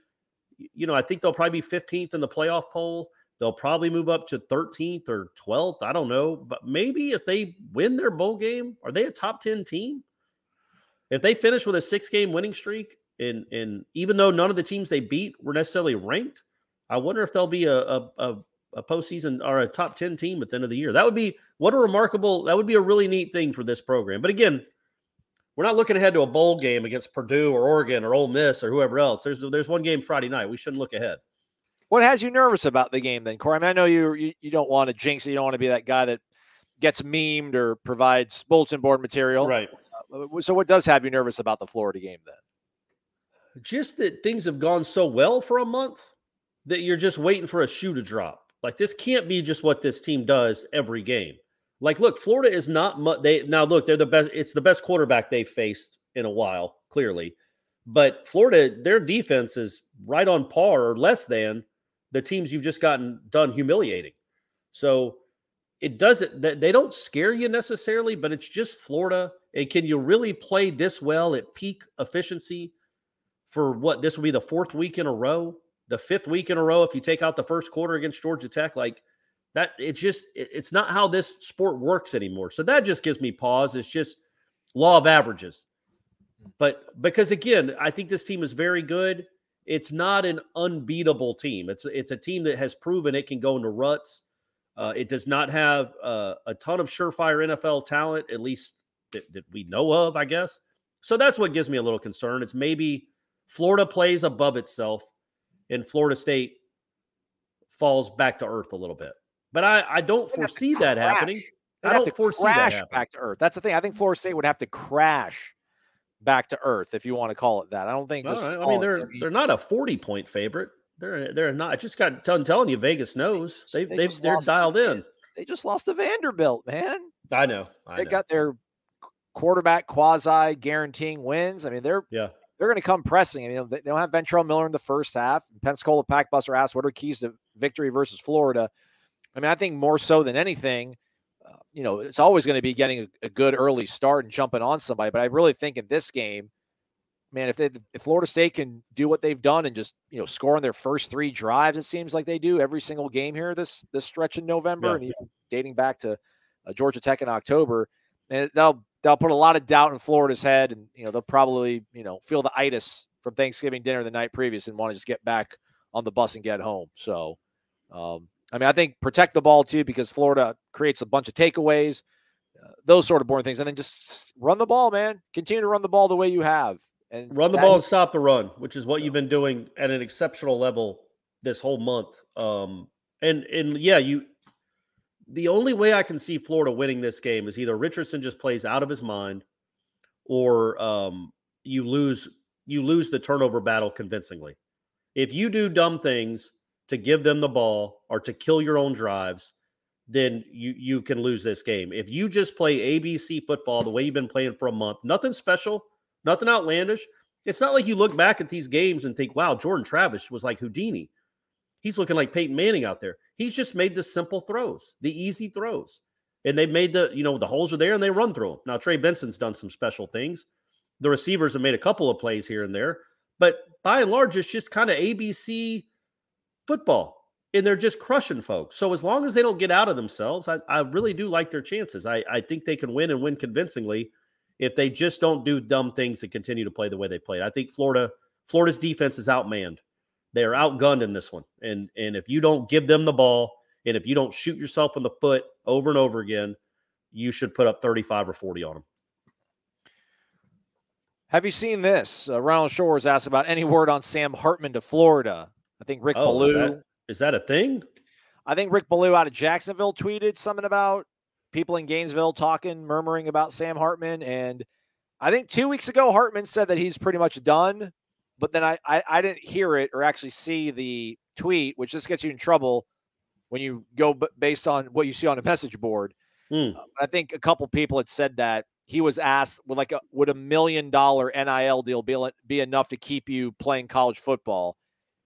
you know, I think they'll probably be 15th in the playoff poll. They'll probably move up to 13th or 12th. I don't know, but maybe if they win their bowl game, are they a top 10 team? If they finish with a six game winning streak, and and even though none of the teams they beat were necessarily ranked, I wonder if they'll be a a, a, a postseason or a top 10 team at the end of the year. That would be what a remarkable, that would be a really neat thing for this program. But again, we're not looking ahead to a bowl game against Purdue or Oregon or Ole Miss or whoever else. There's there's one game Friday night. We shouldn't look ahead. What has you nervous about the game then, Corey? I mean, I know you you, you don't want to jinx it. You don't want to be that guy that gets memed or provides bulletin board material. Right. Uh, so what does have you nervous about the Florida game then? Just that things have gone so well for a month that you're just waiting for a shoe to drop. Like this can't be just what this team does every game. Like, look, Florida is not much. They now look, they're the best. It's the best quarterback they've faced in a while, clearly. But Florida, their defense is right on par or less than the teams you've just gotten done humiliating. So it doesn't. They don't scare you necessarily, but it's just Florida. And can you really play this well at peak efficiency for what? This will be the fourth week in a row, the fifth week in a row. If you take out the first quarter against Georgia Tech, like that it's just it, it's not how this sport works anymore. So that just gives me pause. It's just law of averages. But because again i think this team is very good. It's not an unbeatable team. It's it's a team that has proven it can go into ruts. Uh, it does not have uh, a ton of surefire nfl talent at least that, that we know of i guess. So that's what gives me a little concern. It's maybe florida plays above itself and florida state falls back to earth a little bit but I, I don't have foresee that crash. happening. They'd I don't to foresee that crash back to earth. That's the thing. I think Florida State would have to crash back to earth, if you want to call it that. I don't think. Right. I mean, they're they're not a forty point favorite. They're they're not. I just got done telling you, Vegas knows they've They they just they're dialed in. they just lost to Vanderbilt, man. I know. I They know. got their quarterback quasi guaranteeing wins. I mean, they're yeah. they're going to come pressing. I mean, they they don't have Ventrell Miller in the first half. Pensacola Packbuster asked, "What are keys to victory versus Florida?" I mean, I think more so than anything, uh, you know, it's always going to be getting a, a good early start and jumping on somebody. But I really think in this game, man, if they if Florida State can do what they've done and just you know score on their first three drives, it seems like they do every single game here this this stretch in November Yeah. and even dating back to uh, Georgia Tech in October, and they'll they'll put a lot of doubt in Florida's head, and you know they'll probably you know feel the itis from Thanksgiving dinner the night previous and want to just get back on the bus and get home. So, um, I mean, I think protect the ball too because Florida creates a bunch of takeaways, uh, those sort of boring things, and then just run the ball, man. Continue to run the ball the way you have, and Run the ball and stop the run, which is what you've been doing at an exceptional level this whole month. Um, and and yeah, you. The only way I can see Florida winning this game is either Richardson just plays out of his mind, or um, you lose you lose the turnover battle convincingly. If you do dumb things to give them the ball or to kill your own drives, then you you can lose this game. If you just play ABC football the way you've been playing for a month, nothing special, nothing outlandish. It's not like you look back at these games and think, "Wow, Jordan Travis was like Houdini." He's looking like Peyton Manning out there. He's just made the simple throws, the easy throws. And they made the, you know, the holes are there and they run through them. Now, Trey Benson's done some special things. The receivers have made a couple of plays here and there, but by and large, it's just kind of ABC football. And they're just crushing folks. So as long as they don't get out of themselves, I, I really do like their chances. I, I think they can win and win convincingly if they just don't do dumb things and continue to play the way they played. I think Florida, Florida's defense is outmanned. They are outgunned in this one. And and if you don't give them the ball and if you don't shoot yourself in the foot over and over again, you should put up 35 or 40 on them. Have you seen this? Uh, Ronald Shores asked about any word on Sam Hartman to Florida. I think Rick Oh, Ballou. is that, is that a thing? I think Rick Ballou out of Jacksonville tweeted something about people in Gainesville talking, murmuring about Sam Hartman. And I think two weeks ago, Hartman said that he's pretty much done. But then I, I, I didn't hear it or actually see the tweet, which just gets you in trouble when you go based on what you see on a message board. Hmm. Uh, I think a couple people had said that he was asked, would like a, would a million dollar NIL deal be, be enough to keep you playing college football?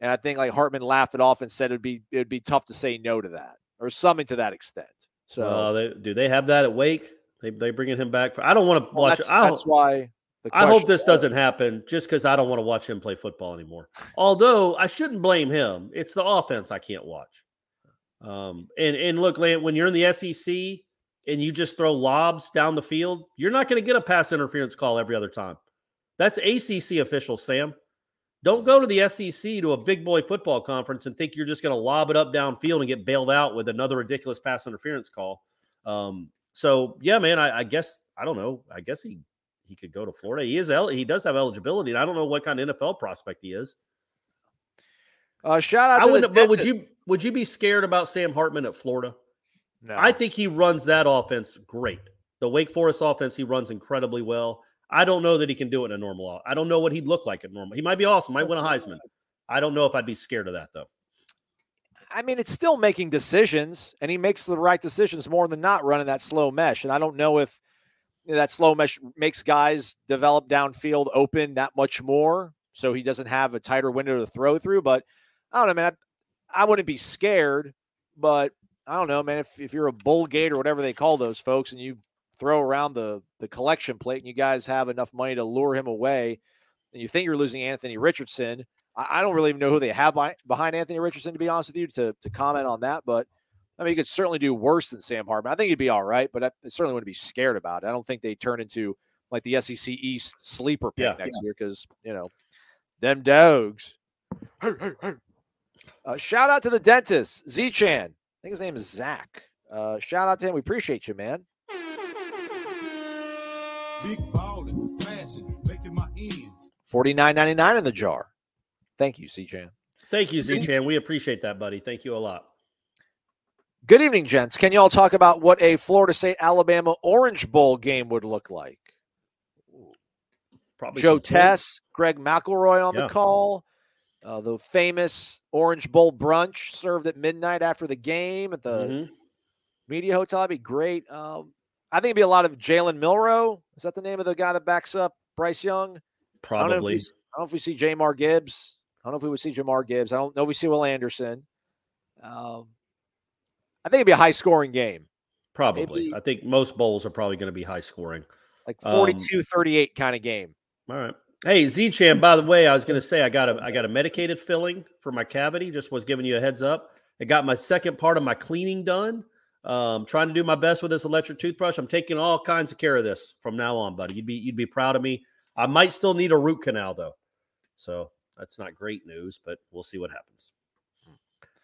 And I think like Hartman laughed it off and said it'd be it'd be tough to say no to that or something to that extent. So Uh, they, do they have that at Wake? They they bringing him back for? I don't want to well, watch. that's, I that's why. I hope this was. doesn't happen just because I don't want to watch him play football anymore. Although I shouldn't blame him. It's the offense I can't watch. Um, and and look, when you're in the SEC and you just throw lobs down the field, you're not going to get a pass interference call every other time. That's ACC officials, Sam. Don't go to the SEC to a big boy football conference and think you're just going to lob it up downfield and get bailed out with another ridiculous pass interference call. Um, so yeah, man, I, I guess I don't know. I guess he he could go to Florida. He is el- he does have eligibility, and I don't know what kind of NFL prospect he is. Uh, shout out I to wouldn't, but would you would you be scared about Sam Hartman at Florida? No. I think he runs that offense great. The Wake Forest offense he runs incredibly well. I don't know that he can do it in a normal. I don't know what he'd look like at normal. He might be awesome. Might win a Heisman. I don't know if I'd be scared of that though. I mean, it's still making decisions, and he makes the right decisions more than not running that slow mesh. And I don't know if you know, that slow mesh makes guys develop downfield open that much more, so he doesn't have a tighter window to throw through. But I don't know, man. I, I wouldn't be scared, but I don't know, man. If if you're a Bull Gator or whatever they call those folks, and you throw around the the collection plate, and you guys have enough money to lure him away, and you think you're losing Anthony Richardson. I I don't really even know who they have behind, behind Anthony Richardson, to be honest with you, to, to comment on that. But I mean, you could certainly do worse than Sam Hartman. I think he'd be all right, but I certainly wouldn't be scared about it. I don't think they turn into like the SEC East sleeper pick Yeah. next year because, you know, them dogs. Uh, shout out to the dentist, Z Chan. I think his name is Zach. Uh, shout out to him. We appreciate you, man. Big ballin', smashing, making my ends. Forty nine ninety nine in the jar. Thank you, Z Chan. Thank you, Z Chan. We appreciate that, buddy. Thank you a lot. Good evening, gents. Can you all talk about what a Florida State Alabama Orange Bowl game would look like? Probably Joe some points. Tess, Greg McElroy on Yeah. the call. Uh, the famous Orange Bowl brunch served at midnight after the game at the Mhm. media hotel. That'd be great. Um, I think it'd be a lot of Jalen Milroe. Is that the name of the guy that backs up Bryce Young? I don't know if Probably. we, I don't know if we see Jahmyr Gibbs. I don't know if we would see Jahmyr Gibbs. I don't know if we see Will Anderson. Um, I think it'd be a high scoring game, Probably. maybe- I think most bowls are probably going to be high scoring. like Um, 42 38 kind of game. All right. Hey, Z Chan, by the way, I was going to say I got a I got a medicated filling for my cavity. Just was giving you a heads up. I got my second part of my cleaning done. Um, trying to do my best with this electric toothbrush. I'm taking all kinds of care of this from now on, buddy. You'd be you'd be proud of me. I might still need a root canal though, so that's not great news, but we'll see what happens.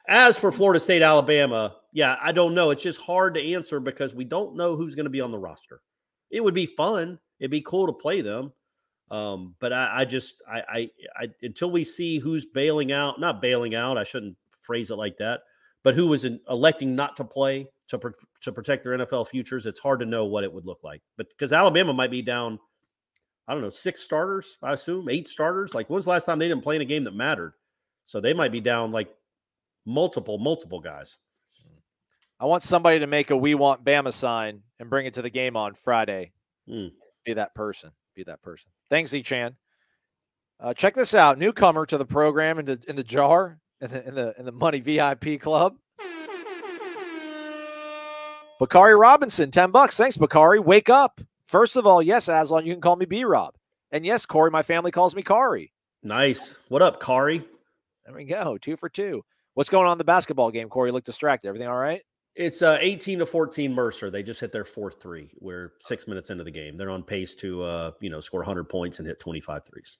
As for Florida State, Alabama, yeah, I don't know. It's just hard to answer because we don't know who's going to be on the roster. It would be fun. It'd be cool to play them. Um, but I, I just I, I I until we see who's bailing out, not bailing out, I shouldn't phrase it like that, but who was in, electing not to play to pr- to protect their NFL futures, it's hard to know what it would look like. But because Alabama might be down, I don't know, six starters, I assume, eight starters. Like when's the last time they didn't play in a game that mattered? So they might be down like multiple, multiple guys. I want somebody to make a "We Want Bama" sign and bring it to the game on Friday. Hmm. Be that person. Be that person. Thanks, E Chan. Uh, check this out. Newcomer to the program in the in the jar in the in the in the Money VIP Club. Bakari Robinson, ten bucks. Thanks, Bakari. Wake up. First of all, yes, Aslan, you can call me B Rob, and yes, Corey, my family calls me Kari. Nice. What up, Kari? There we go. Two for two. What's going on in the basketball game, Corey? You look distracted. Everything all right? It's uh, 18 to 14 Mercer. They just hit their fourth three. We're six minutes into the game. They're on pace to uh, you know score 100 points and hit 25 threes.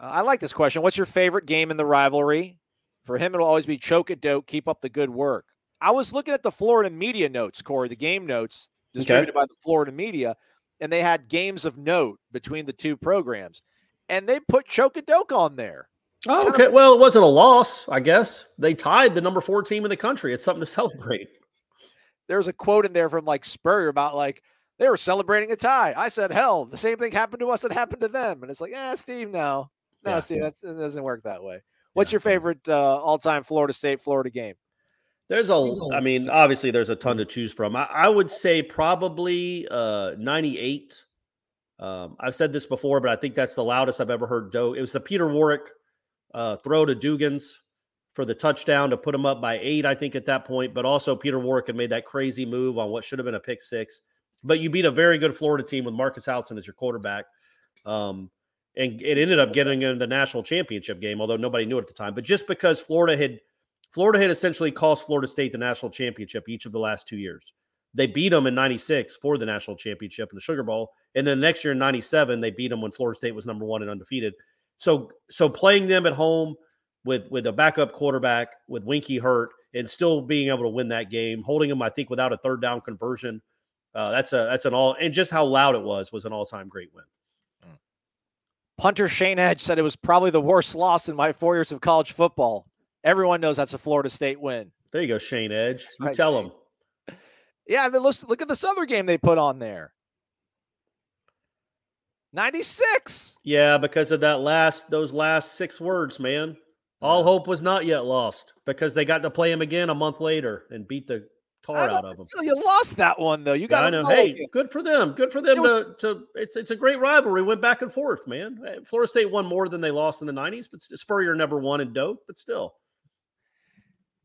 Uh, I like this question. What's your favorite game in the rivalry? For him, it'll always be choke it dope. Keep up the good work. I was looking at the Florida media notes, Corey, the game notes distributed by the Florida media, and they had games of note between the two programs, and they put choke it doke on there. Oh, okay. Well, it wasn't a loss, I guess. They tied the number four team in the country. It's something to celebrate. There's a quote in there from like Spurrier about like they were celebrating a tie. I said, "Hell, the same thing happened to us that happened to them," and it's like, "Yeah, Steve, no, no, Yeah. Steve, it doesn't work that way." What's your favorite uh, all-time Florida State Florida game? There's a, I mean, obviously there's a ton to choose from. I, I would say probably uh, 98. Um, I've said this before, but I think that's the loudest I've ever heard. Doak. It was the Peter Warrick uh, throw to Dugans for the touchdown to put him up by eight, I think, at that point. But also Peter Warrick had made that crazy move on what should have been a pick six. But you beat a very good Florida team with Marcus Outzen as your quarterback. Um, and it ended up getting in the national championship game, although nobody knew it at the time. But just because Florida had Florida had essentially cost Florida State the national championship each of the last two years. They beat them in 96 for the national championship in the Sugar Bowl. And then next year in 97, they beat them when Florida State was number one and undefeated. So so playing them at home with with a backup quarterback, with Weinke hurt, and still being able to win that game, holding them, I think, without a third down conversion. Uh, that's a that's an all and just how loud it was was an all-time great win. Punter Shane Edge said it was probably the worst loss in my four years of college football. Everyone knows that's a Florida State win. There you go, Shane Edge. You right, tell Shane. him. Yeah, I mean, look, look at this other game they put on there. 96. Yeah, because of that last those last six words, man. All hope was not yet lost because they got to play him again a month later and beat the tar out of him. So you lost that one though. You got I know. Hey, good for them. Good for them to, to it's it's a great rivalry. Went back and forth, man. Florida State won more than they lost in the '90s, but Spurrier never won in Doak, but still.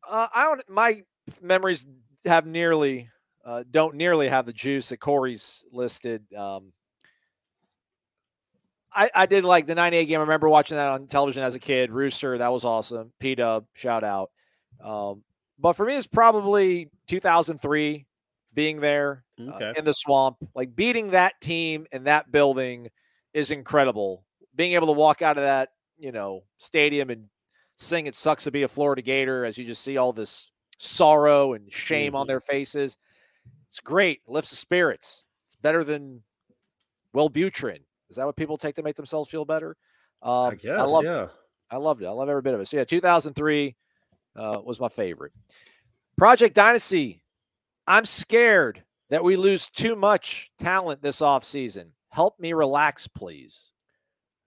Uh, I don't. My memories have nearly uh, don't nearly have the juice that Corey's listed. Um, I I did like the '98 game. I remember watching that on television as a kid. Rooster, that was awesome. P Dub, shout out. Um, but for me, it's probably 2003 being there uh, in the swamp, like beating that team in that building is incredible. Being able to walk out of that, you know, stadium and sing "It Sucks to Be a Florida Gator" as you just see all this sorrow and shame on their faces. It's great. It Lifts the spirits. It's better than Wellbutrin. Is that what people take to make themselves feel better? Um, I guess, I love yeah. I loved it. I love every bit of it. So yeah, 2003 uh, was my favorite. Project Dynasty. I'm scared that we lose too much talent this offseason. Help me relax, please.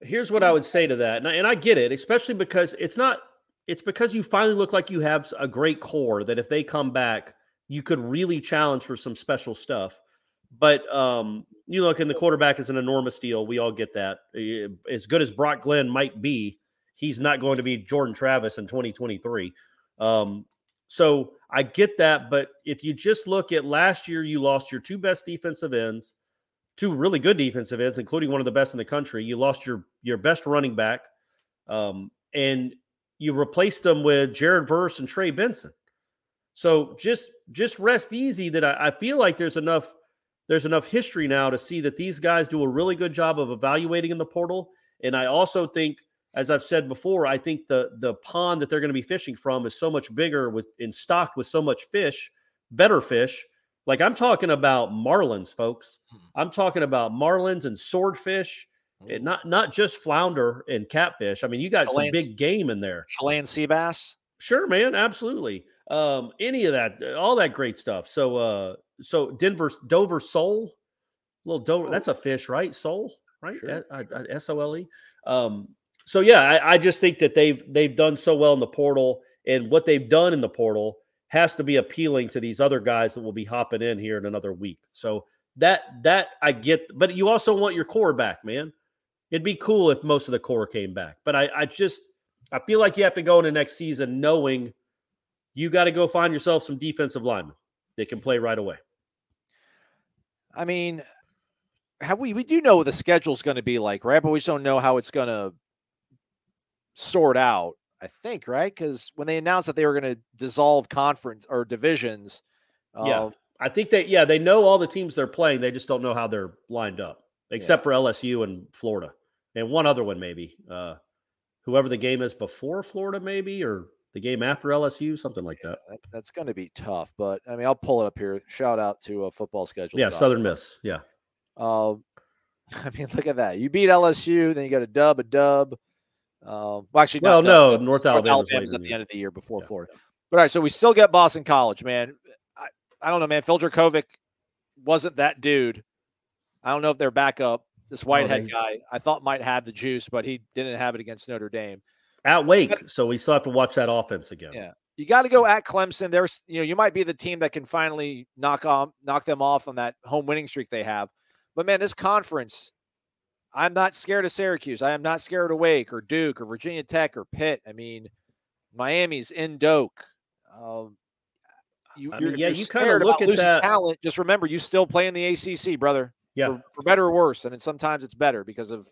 Here's what I would say to that, and I, and I get it, especially because it's not. It's because you finally look like you have a great core that if they come back, you could really challenge for some special stuff. But um, you look, and the quarterback is an enormous deal. We all get that. Eh, As good as Brock Glenn might be, he's not going to be Jordan Travis in 2023. Um, so I get that, but if you just look at last year, you lost your two best defensive ends, two really good defensive ends, including one of the best in the country. You lost your your best running back, um, and you replaced them with Jared Verse and Trey Benson. So just just rest easy that I, I feel like there's enough there's enough history now to see that these guys do a really good job of evaluating in the portal. And I also think, as I've said before, I think the the pond that they're going to be fishing from is so much bigger with in stocked with so much fish, better fish. Like I'm talking about marlins, folks. I'm talking about marlins and swordfish, and not not just flounder and catfish. I mean, you got some big game in there. Chilean sea bass. Sure, man, absolutely. Um, any of that, all that great stuff. So, uh, so Denver Dover sole, little Dover. That's a fish, right? Sole, right? S O L E. Um, so yeah, I, I just think that they've they've done so well in the portal, and what they've done in the portal has to be appealing to these other guys that will be hopping in here in another week. So that that I get, but you also want your core back, man. It'd be cool if most of the core came back, but I, I just I feel like you have to go into next season knowing you got to go find yourself some defensive linemen that can play right away. I mean, have we we do know what the schedule's going to be like, right? But we just don't know how it's going to sort out. I think, right? Because when they announced that they were going to dissolve conference or divisions, Yeah. uh, I think that yeah, they know all the teams they're playing. They just don't know how they're lined up, except for LSU and Florida, and one other one maybe. Uh, whoever the game is before Florida, maybe, or the game after LSU, something like that. that, that's going to be tough. But I mean, I'll pull it up here. Shout out to a football schedule. Yeah, Southern Miss. Yeah, Uh, I mean, look at that. You beat LSU, then you got a dub, a dub. Um, well, actually, Well, not no, dub, North because Alabama's at the end of the year before Florida. But all right, so we still get Boston College, man. I, I don't know, man. Phil Jurkovec wasn't that dude. I don't know if they're back up. This Whitehead they- guy, I thought might have the juice, but he didn't have it against Notre Dame. at Wake. So we still have to watch that offense again. Yeah. You got to go at Clemson. There's, you know, you might be the team that can finally knock on knock them off on that home winning streak they have. But man, this conference, I'm not scared of Syracuse. I am not scared of Wake or Duke or Virginia Tech or Pitt. I mean, Miami's in Doak. Um, you, I you're, mean, yeah, you kinda look at that- talent. Just remember, you still play in the ACC, brother. Yeah. for, for better or worse, and sometimes it's better because of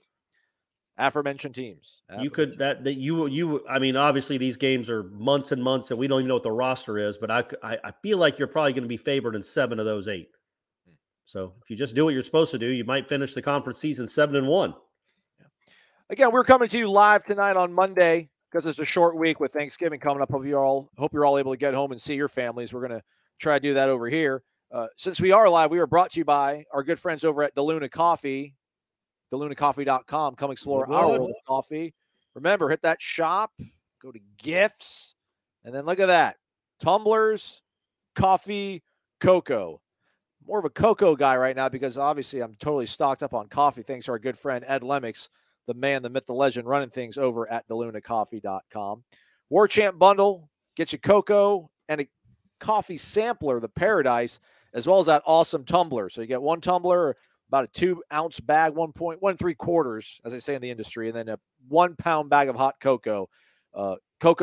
aforementioned teams. You could that that you you I mean obviously these games are months and months and we don't even know what the roster is but I I feel like you're probably going to be favored in 7 of those 8. So if you just do what you're supposed to do you might finish the conference season 7 and 1. Again, we're coming to you live tonight on Monday because it's a short week with Thanksgiving coming up. Hope you all hope you're all able to get home and see your families. We're going to try to do that over here. Uh, since we are live, we are brought to you by our good friends over at DeLuna Coffee, DeLunaCoffee.com. Come explore our world of coffee. Remember, hit that shop, go to gifts, and then look at that tumblers, coffee, cocoa. More of a cocoa guy right now because obviously I'm totally stocked up on coffee thanks to our good friend Ed Lemix, the man, the myth, the legend, running things over at DeLunaCoffee.com. Warchant Bundle gets you cocoa and a coffee sampler, the Paradise, as well as that awesome tumbler. So you get one tumbler, about a two ounce bag, one point one three quarters, as they say in the industry, and then a one pound bag of hot cocoa. Uh,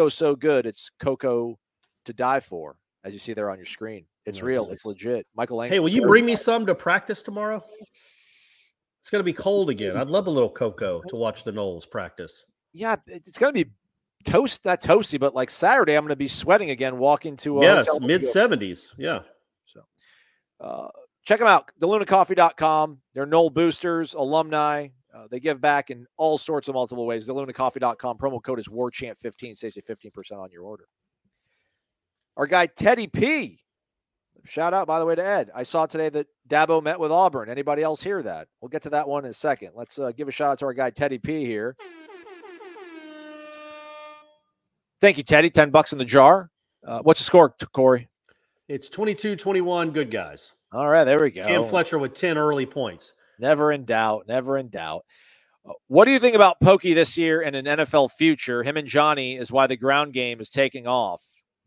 so good, it's cocoa to die for, as you see there on your screen. It's real, it's legit. Michael Langston. Hey, will you bring me some to practice tomorrow? It's going to be cold again. I'd love a little cocoa to watch the Noles practice. Yeah, it's going to be toast, not toasty, but like Saturday, I'm going to be sweating again walking to a Yes, room to mid go- 70s. Yeah. So uh, check them out, delunacoffee.com. They're Nole boosters, alumni. Uh, they give back in all sorts of multiple ways. Delunacoffee.com. Promo code is WarChant15, saves you 15% on your order. Our guy Teddy P. Shout out, by the way, to Ed. I saw today that Dabo met with Auburn. Anybody else hear that? We'll get to that one in a second. Let's uh, give a shout out to our guy Teddy P here. Thank you, Teddy. 10 bucks in the jar. Uh, what's the score, Corey? It's 22 21. Good guys. All right, there we go. Cam Fletcher with 10 early points. Never in doubt. Never in doubt. Uh, What do you think about Pokey this year and an NFL future? Him and Johnny is why the ground game is taking off.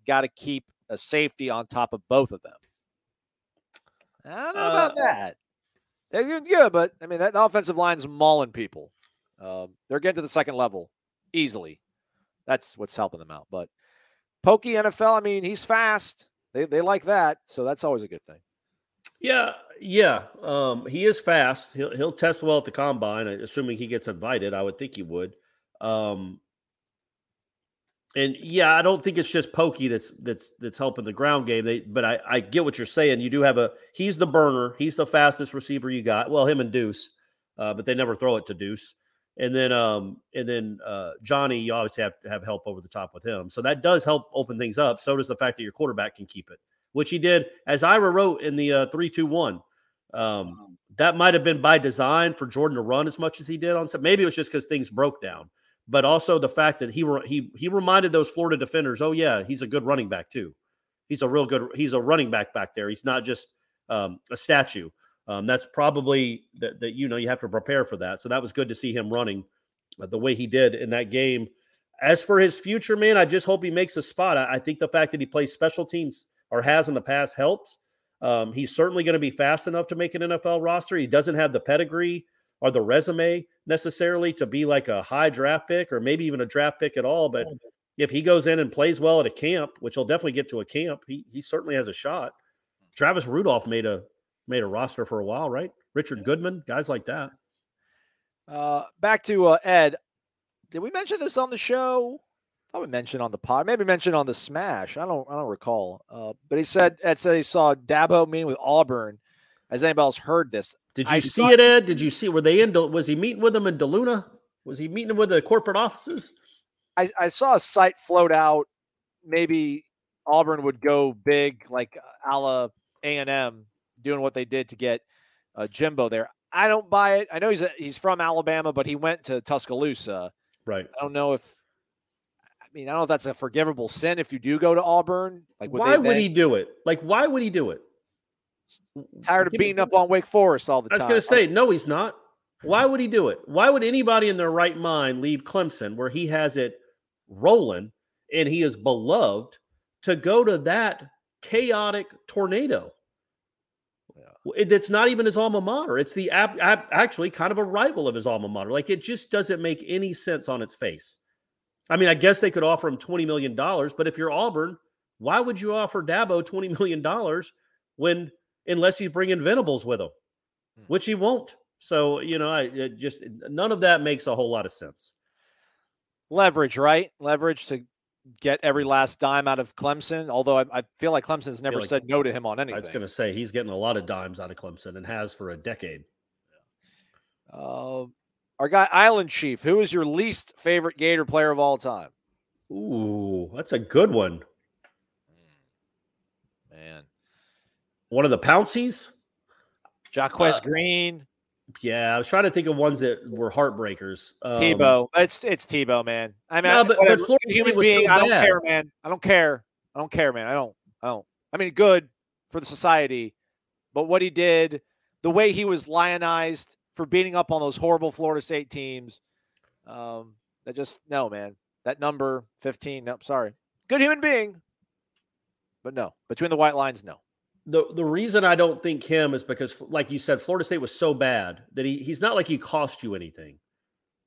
Got to keep a safety on top of both of them. I don't know about Uh, that. They're good, but I mean, that the offensive line's mauling people. Um, they're getting to the second level easily. That's what's helping them out. But Pokey NFL, I mean, he's fast. They, they like that. So that's always a good thing. Yeah, yeah. Um, he is fast. He'll he'll test well at the combine, uh, assuming he gets invited. I would think he would. Um, and yeah, I don't think it's just Pokey that's that's that's helping the ground game. They, but I I get what you're saying. You do have a he's the burner. He's the fastest receiver you got. Well, him and Deuce, uh, but they never throw it to Deuce. And then um and then uh Johnny, you obviously have to have help over the top with him. So that does help open things up. So does the fact that your quarterback can keep it, which he did, as Ira wrote in the uh three two one. Um, that might have been by design for Jordan to run as much as he did on some. Maybe it was just because things broke down, but also the fact that he he he reminded those Florida defenders, oh yeah, he's a good running back too. He's a real good. He's a running back back there. He's not just um, a statue. Um, that's probably that, that you know you have to prepare for that. So that was good to see him running uh, the way he did in that game. As for his future, man, I just hope he makes a spot. I, I think the fact that he plays special teams or has in the past helps. Um, he's certainly going to be fast enough to make an NFL roster. He doesn't have the pedigree or the resume necessarily to be like a high draft pick or maybe even a draft pick at all. But if he goes in and plays well at a camp, which he'll definitely get to a camp, he he certainly has a shot. Travis Rudolph made a made a roster for a while, right? Richard Goodman, guys like that. Uh, back to uh, Ed. Did we mention this on the show? I would mention on the pod, maybe mention on the Smash. I don't, I don't recall. Uh, but he said Ed said he saw Dabo meeting with Auburn. Has anybody else heard this? Did you I see it, Ed? Did you see? Were they in? Was he meeting with them in Deluna? Was he meeting with the corporate offices? I, I saw a site float out. Maybe Auburn would go big, like a la A and M, doing what they did to get uh, Jimbo there. I don't buy it. I know he's a, he's from Alabama, but he went to Tuscaloosa. Right. I don't know if. I mean, I don't know if that's a forgivable sin if you do go to Auburn. Like, would why would he do it? Like, why would he do it? Tired of Give beating up on Wake Forest all the time. I was going to say, no, he's not. Why would he do it? Why would anybody in their right mind leave Clemson, where he has it rolling and he is beloved, to go to that chaotic tornado? It- It's not even his alma mater. It's the ab- ab- actually kind of a rival of his alma mater. Like it just doesn't make any sense on its face. I mean, I guess they could offer him twenty million dollars, but if you're Auburn, why would you offer Dabo twenty million dollars when unless he's bringing Venables with him, which he won't. So you know, I it just none of that makes a whole lot of sense. leverage, right? Leverage to get every last dime out of Clemson. Although I, I feel like Clemson's never like- said no to him on anything. I was going to say he's getting a lot of dimes out of Clemson and has for a decade. Uh, our guy Island Chief, who is your least favorite Gator player of all time? Ooh, that's a good one. One of the Pouncies. Jacquez Uh, Green, Yeah, I was trying to think of ones that were heartbreakers. Um, Tebow. It's it's Tebow, man. I mean, No, but- but. Florida human was so being. I don't care, man. I don't care. I don't care, man. I don't. I don't. I mean, good for the society, but what he did, the way he was lionized for beating up on those horrible Florida State teams, um, that just no, man. That number fifteen. No, sorry. Good human being, but no. Between the white lines, no. The the reason I don't think him is because, like you said, Florida State was so bad that he he's not like he cost you anything.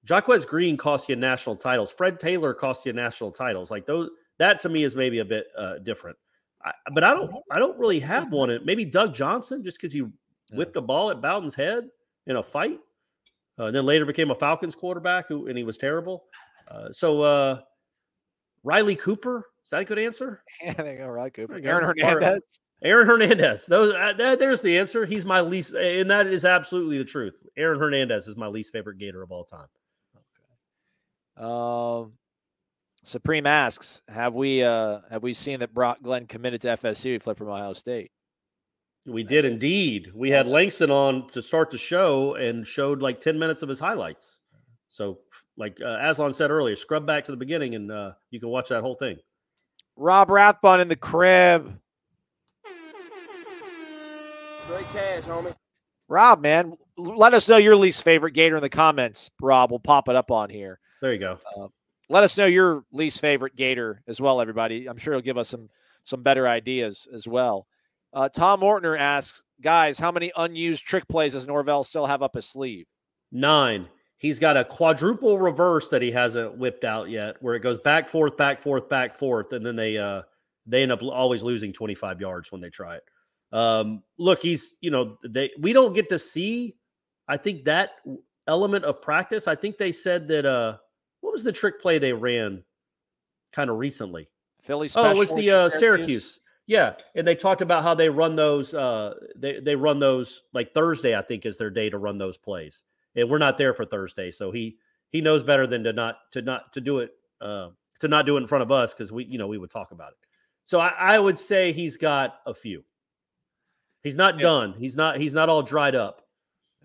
Jacquez Green cost you national titles. Fred Taylor cost you national titles. Like those, that to me is maybe a bit uh, different. I, but I don't I don't really have one. Maybe Doug Johnson just because he whipped a ball at Bowden's head in a fight, uh, and then later became a Falcons quarterback who and he was terrible. Uh, so uh, Riley Cooper is that a good answer? Yeah, there you go, right, Cooper. There you go. Aaron Hernandez. Aaron Hernandez. Those uh, that, there's the answer. He's my least, and that is absolutely the truth. Aaron Hernandez is my least favorite Gator of all time. Um, Supreme asks, have we uh have we seen that Brock Glenn committed to FSU? He flipped from Ohio State. We did indeed. We had Langston on to start the show and showed like 10 minutes of his highlights. So, like uh, Aslan said earlier, scrub back to the beginning and uh, you can watch that whole thing. Rob Rathbun in the crib. Great cash, homie. Rob, man, let us know your least favorite Gator in the comments. Rob, we'll pop it up on here. There you go. Uh, let us know your least favorite Gator as well, everybody. I'm sure you'll give us some some better ideas as well. Uh, Tom Mortner asks, guys, how many unused trick plays does Norvell still have up his sleeve? Nine. He's got a quadruple reverse that he hasn't whipped out yet, where it goes back, forth, back, forth, back, forth, and then they uh they end up always losing 25 yards when they try it. Um, look, he's you know they we don't get to see. I think that element of practice. I think they said that uh what was the trick play they ran kind of recently? Philly Oh, it was the uh, Syracuse. Yeah, and they talked about how they run those. Uh, they they run those like Thursday. I think is their day to run those plays, and we're not there for Thursday, so he he knows better than to not to not to do it uh, to not do it in front of us because we you know we would talk about it. So I, I would say he's got a few. He's not done. He's not he's not all dried up.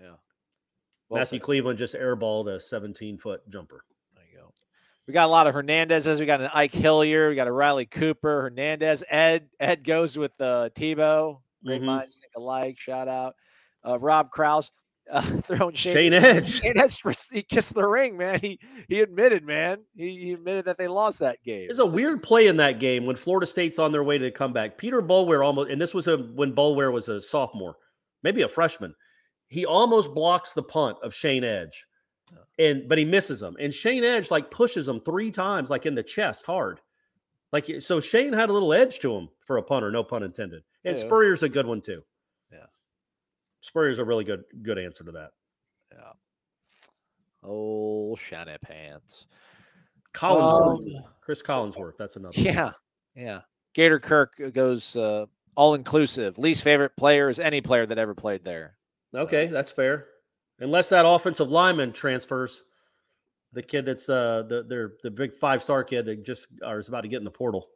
Yeah. Well Matthew said. Cleveland just airballed a 17 foot jumper. There you go. We got a lot of Hernandezes. We got an Ike Hilliard. We got a Riley Cooper. Hernandez. Ed. Ed goes with uh, Tebow. Great Mhm. minds think alike. Shout out. Uh, Rob Kraus. Uh, throwing Shane, Shane Edge. Shane Edge, he kissed the ring, man. He he admitted, man. He, he admitted that they lost that game. There's a weird play in that game when Florida State's on their way to the comeback. Peter Boulware almost, and this was a when Boulware was a sophomore, maybe a freshman. He almost blocks the punt of Shane Edge, and but he misses him. And Shane Edge like pushes him three times, like in the chest, hard. Like so, Shane had a little edge to him for a punter, no pun intended. And Yeah. Spurrier's a good one too. Yeah. Spurrier's a really good good answer to that. Yeah. Oh, Shannon Pants. Collinsworth, Um, Chris Collinsworth. That's another. one. Yeah, yeah. Gator Kirk goes uh, all inclusive. Least favorite player is any player that ever played there. Okay, that's fair. Unless that offensive lineman transfers, the kid that's uh the they're the big five star kid that just or is about to get in the portal.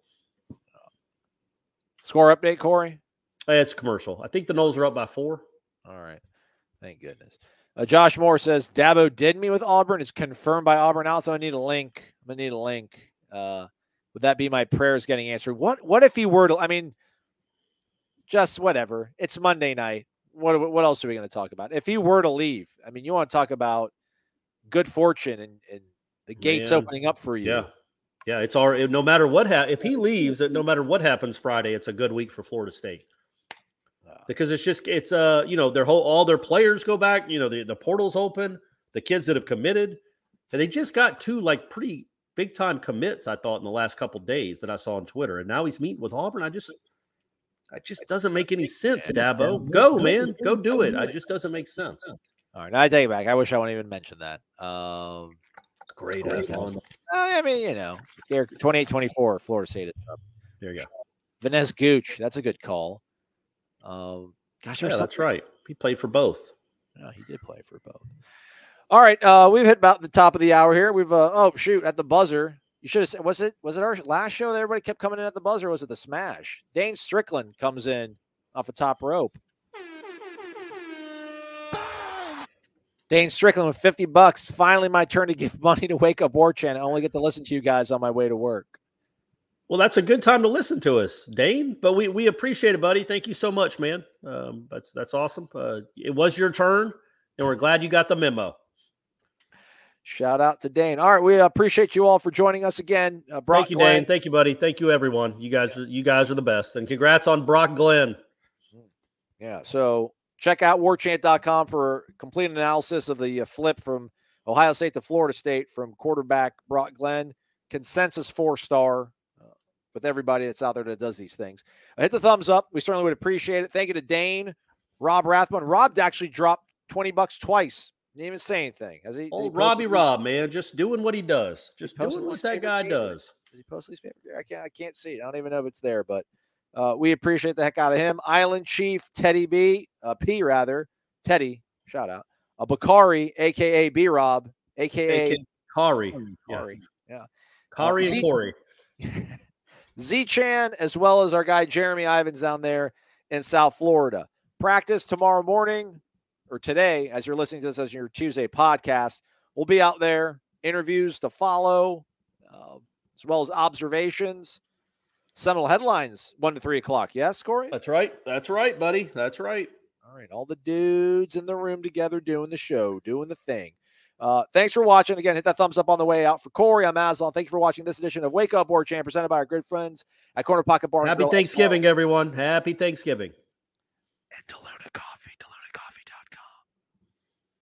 Score update, Corey. Uh, It's commercial. I think the Noles are up by four. All right. Thank goodness. Uh, Josh Moore says Dabo did me with Auburn. It's confirmed by Auburn now, so I need a link. I'm gonna need a link. Uh, would that be my prayers getting answered? What What if he were to? I mean, just whatever. It's Monday night. What What else are we going to talk about? If he were to leave, I mean, you want to talk about good fortune and, and the gates Man. opening up for you. Yeah. Yeah, it's all no matter what ha- if he leaves, no matter what happens Friday, it's a good week for Florida State. Because it's just it's uh you know their whole all their players go back, you know, the, the portal's open, the kids that have committed, and they just got two like pretty big time commits, I thought, in the last couple days that I saw on Twitter. And now he's meeting with Auburn. I just that just doesn't make any sense, Dabo. Go, man. Go do it. It just doesn't make sense. All right, now I take it back. I wish I wouldn't even mention that. Um, Great Great ass ass. I mean, you know, 28 24, Florida State is up. There you go. Vanessa Gooch, that's a good call. Um, gosh, Yeah, that's right. He played for both. Yeah, he did play for both. All right, uh, we've hit about the top of the hour here. We've uh, oh shoot at the buzzer. You should have said was it was it our last show that everybody kept coming in at the buzzer? Or was it the smash? Dane Strickland comes in off the top rope. Dane Strickland with 50 bucks. Finally, my turn to give money to Wake Up War. I only get to listen to you guys on my way to work. Well, that's a good time to listen to us, Dane. But we we appreciate it, buddy. Thank you so much, man. Um, that's that's awesome. Uh, it was your turn, and we're glad you got the memo. Shout out to Dane. All right, we appreciate you all for joining us again. Uh, Brock Thank you, Glenn, Dane. Thank you, buddy. Thank you, everyone. You guys, you guys are the best, and congrats on Brock Glenn. Yeah. So check out warchant.com for complete analysis of the uh, flip from Ohio State to Florida State from quarterback Brock Glenn. Consensus four star with everybody that's out there that does these things. Hit the thumbs up. We certainly would appreciate it. Thank you to Dane, Rob Rathbun. Rob actually dropped 20 bucks twice. Didn't even say anything. Has he? did he Oh, Robbie his- Rob, man, just doing what he does. Just doing what that guy game? does. Did he post his favorite? I can't. I can't see it. I don't even know if it's there, but uh, we appreciate the heck out of him. Island Chief Teddy B, uh, P rather Teddy. Shout out. Uh, Bakari, aka B Rob, aka AK Kari, yeah, Kari. Yeah. Kari Uh, and Z- Corey. Z Chan, as well as our guy Jeremy Ivans down there in South Florida. Practice tomorrow morning or today, as you're listening to this as your Tuesday podcast. We'll be out there, interviews to follow, uh, as well as observations. Seminole headlines, one to three o'clock. Yes, Corey? That's right. That's right, buddy. That's right. All right. All the dudes in the room together doing the show, doing the thing. Uh, thanks for watching. Again, hit that thumbs up on the way out. For Corey, I'm Aslan. Thank you for watching this edition of Wake Up Warchant presented by our good friends at Corner Pocket Bar. Happy Grill. Thanksgiving, everyone. Happy Thanksgiving. And to learn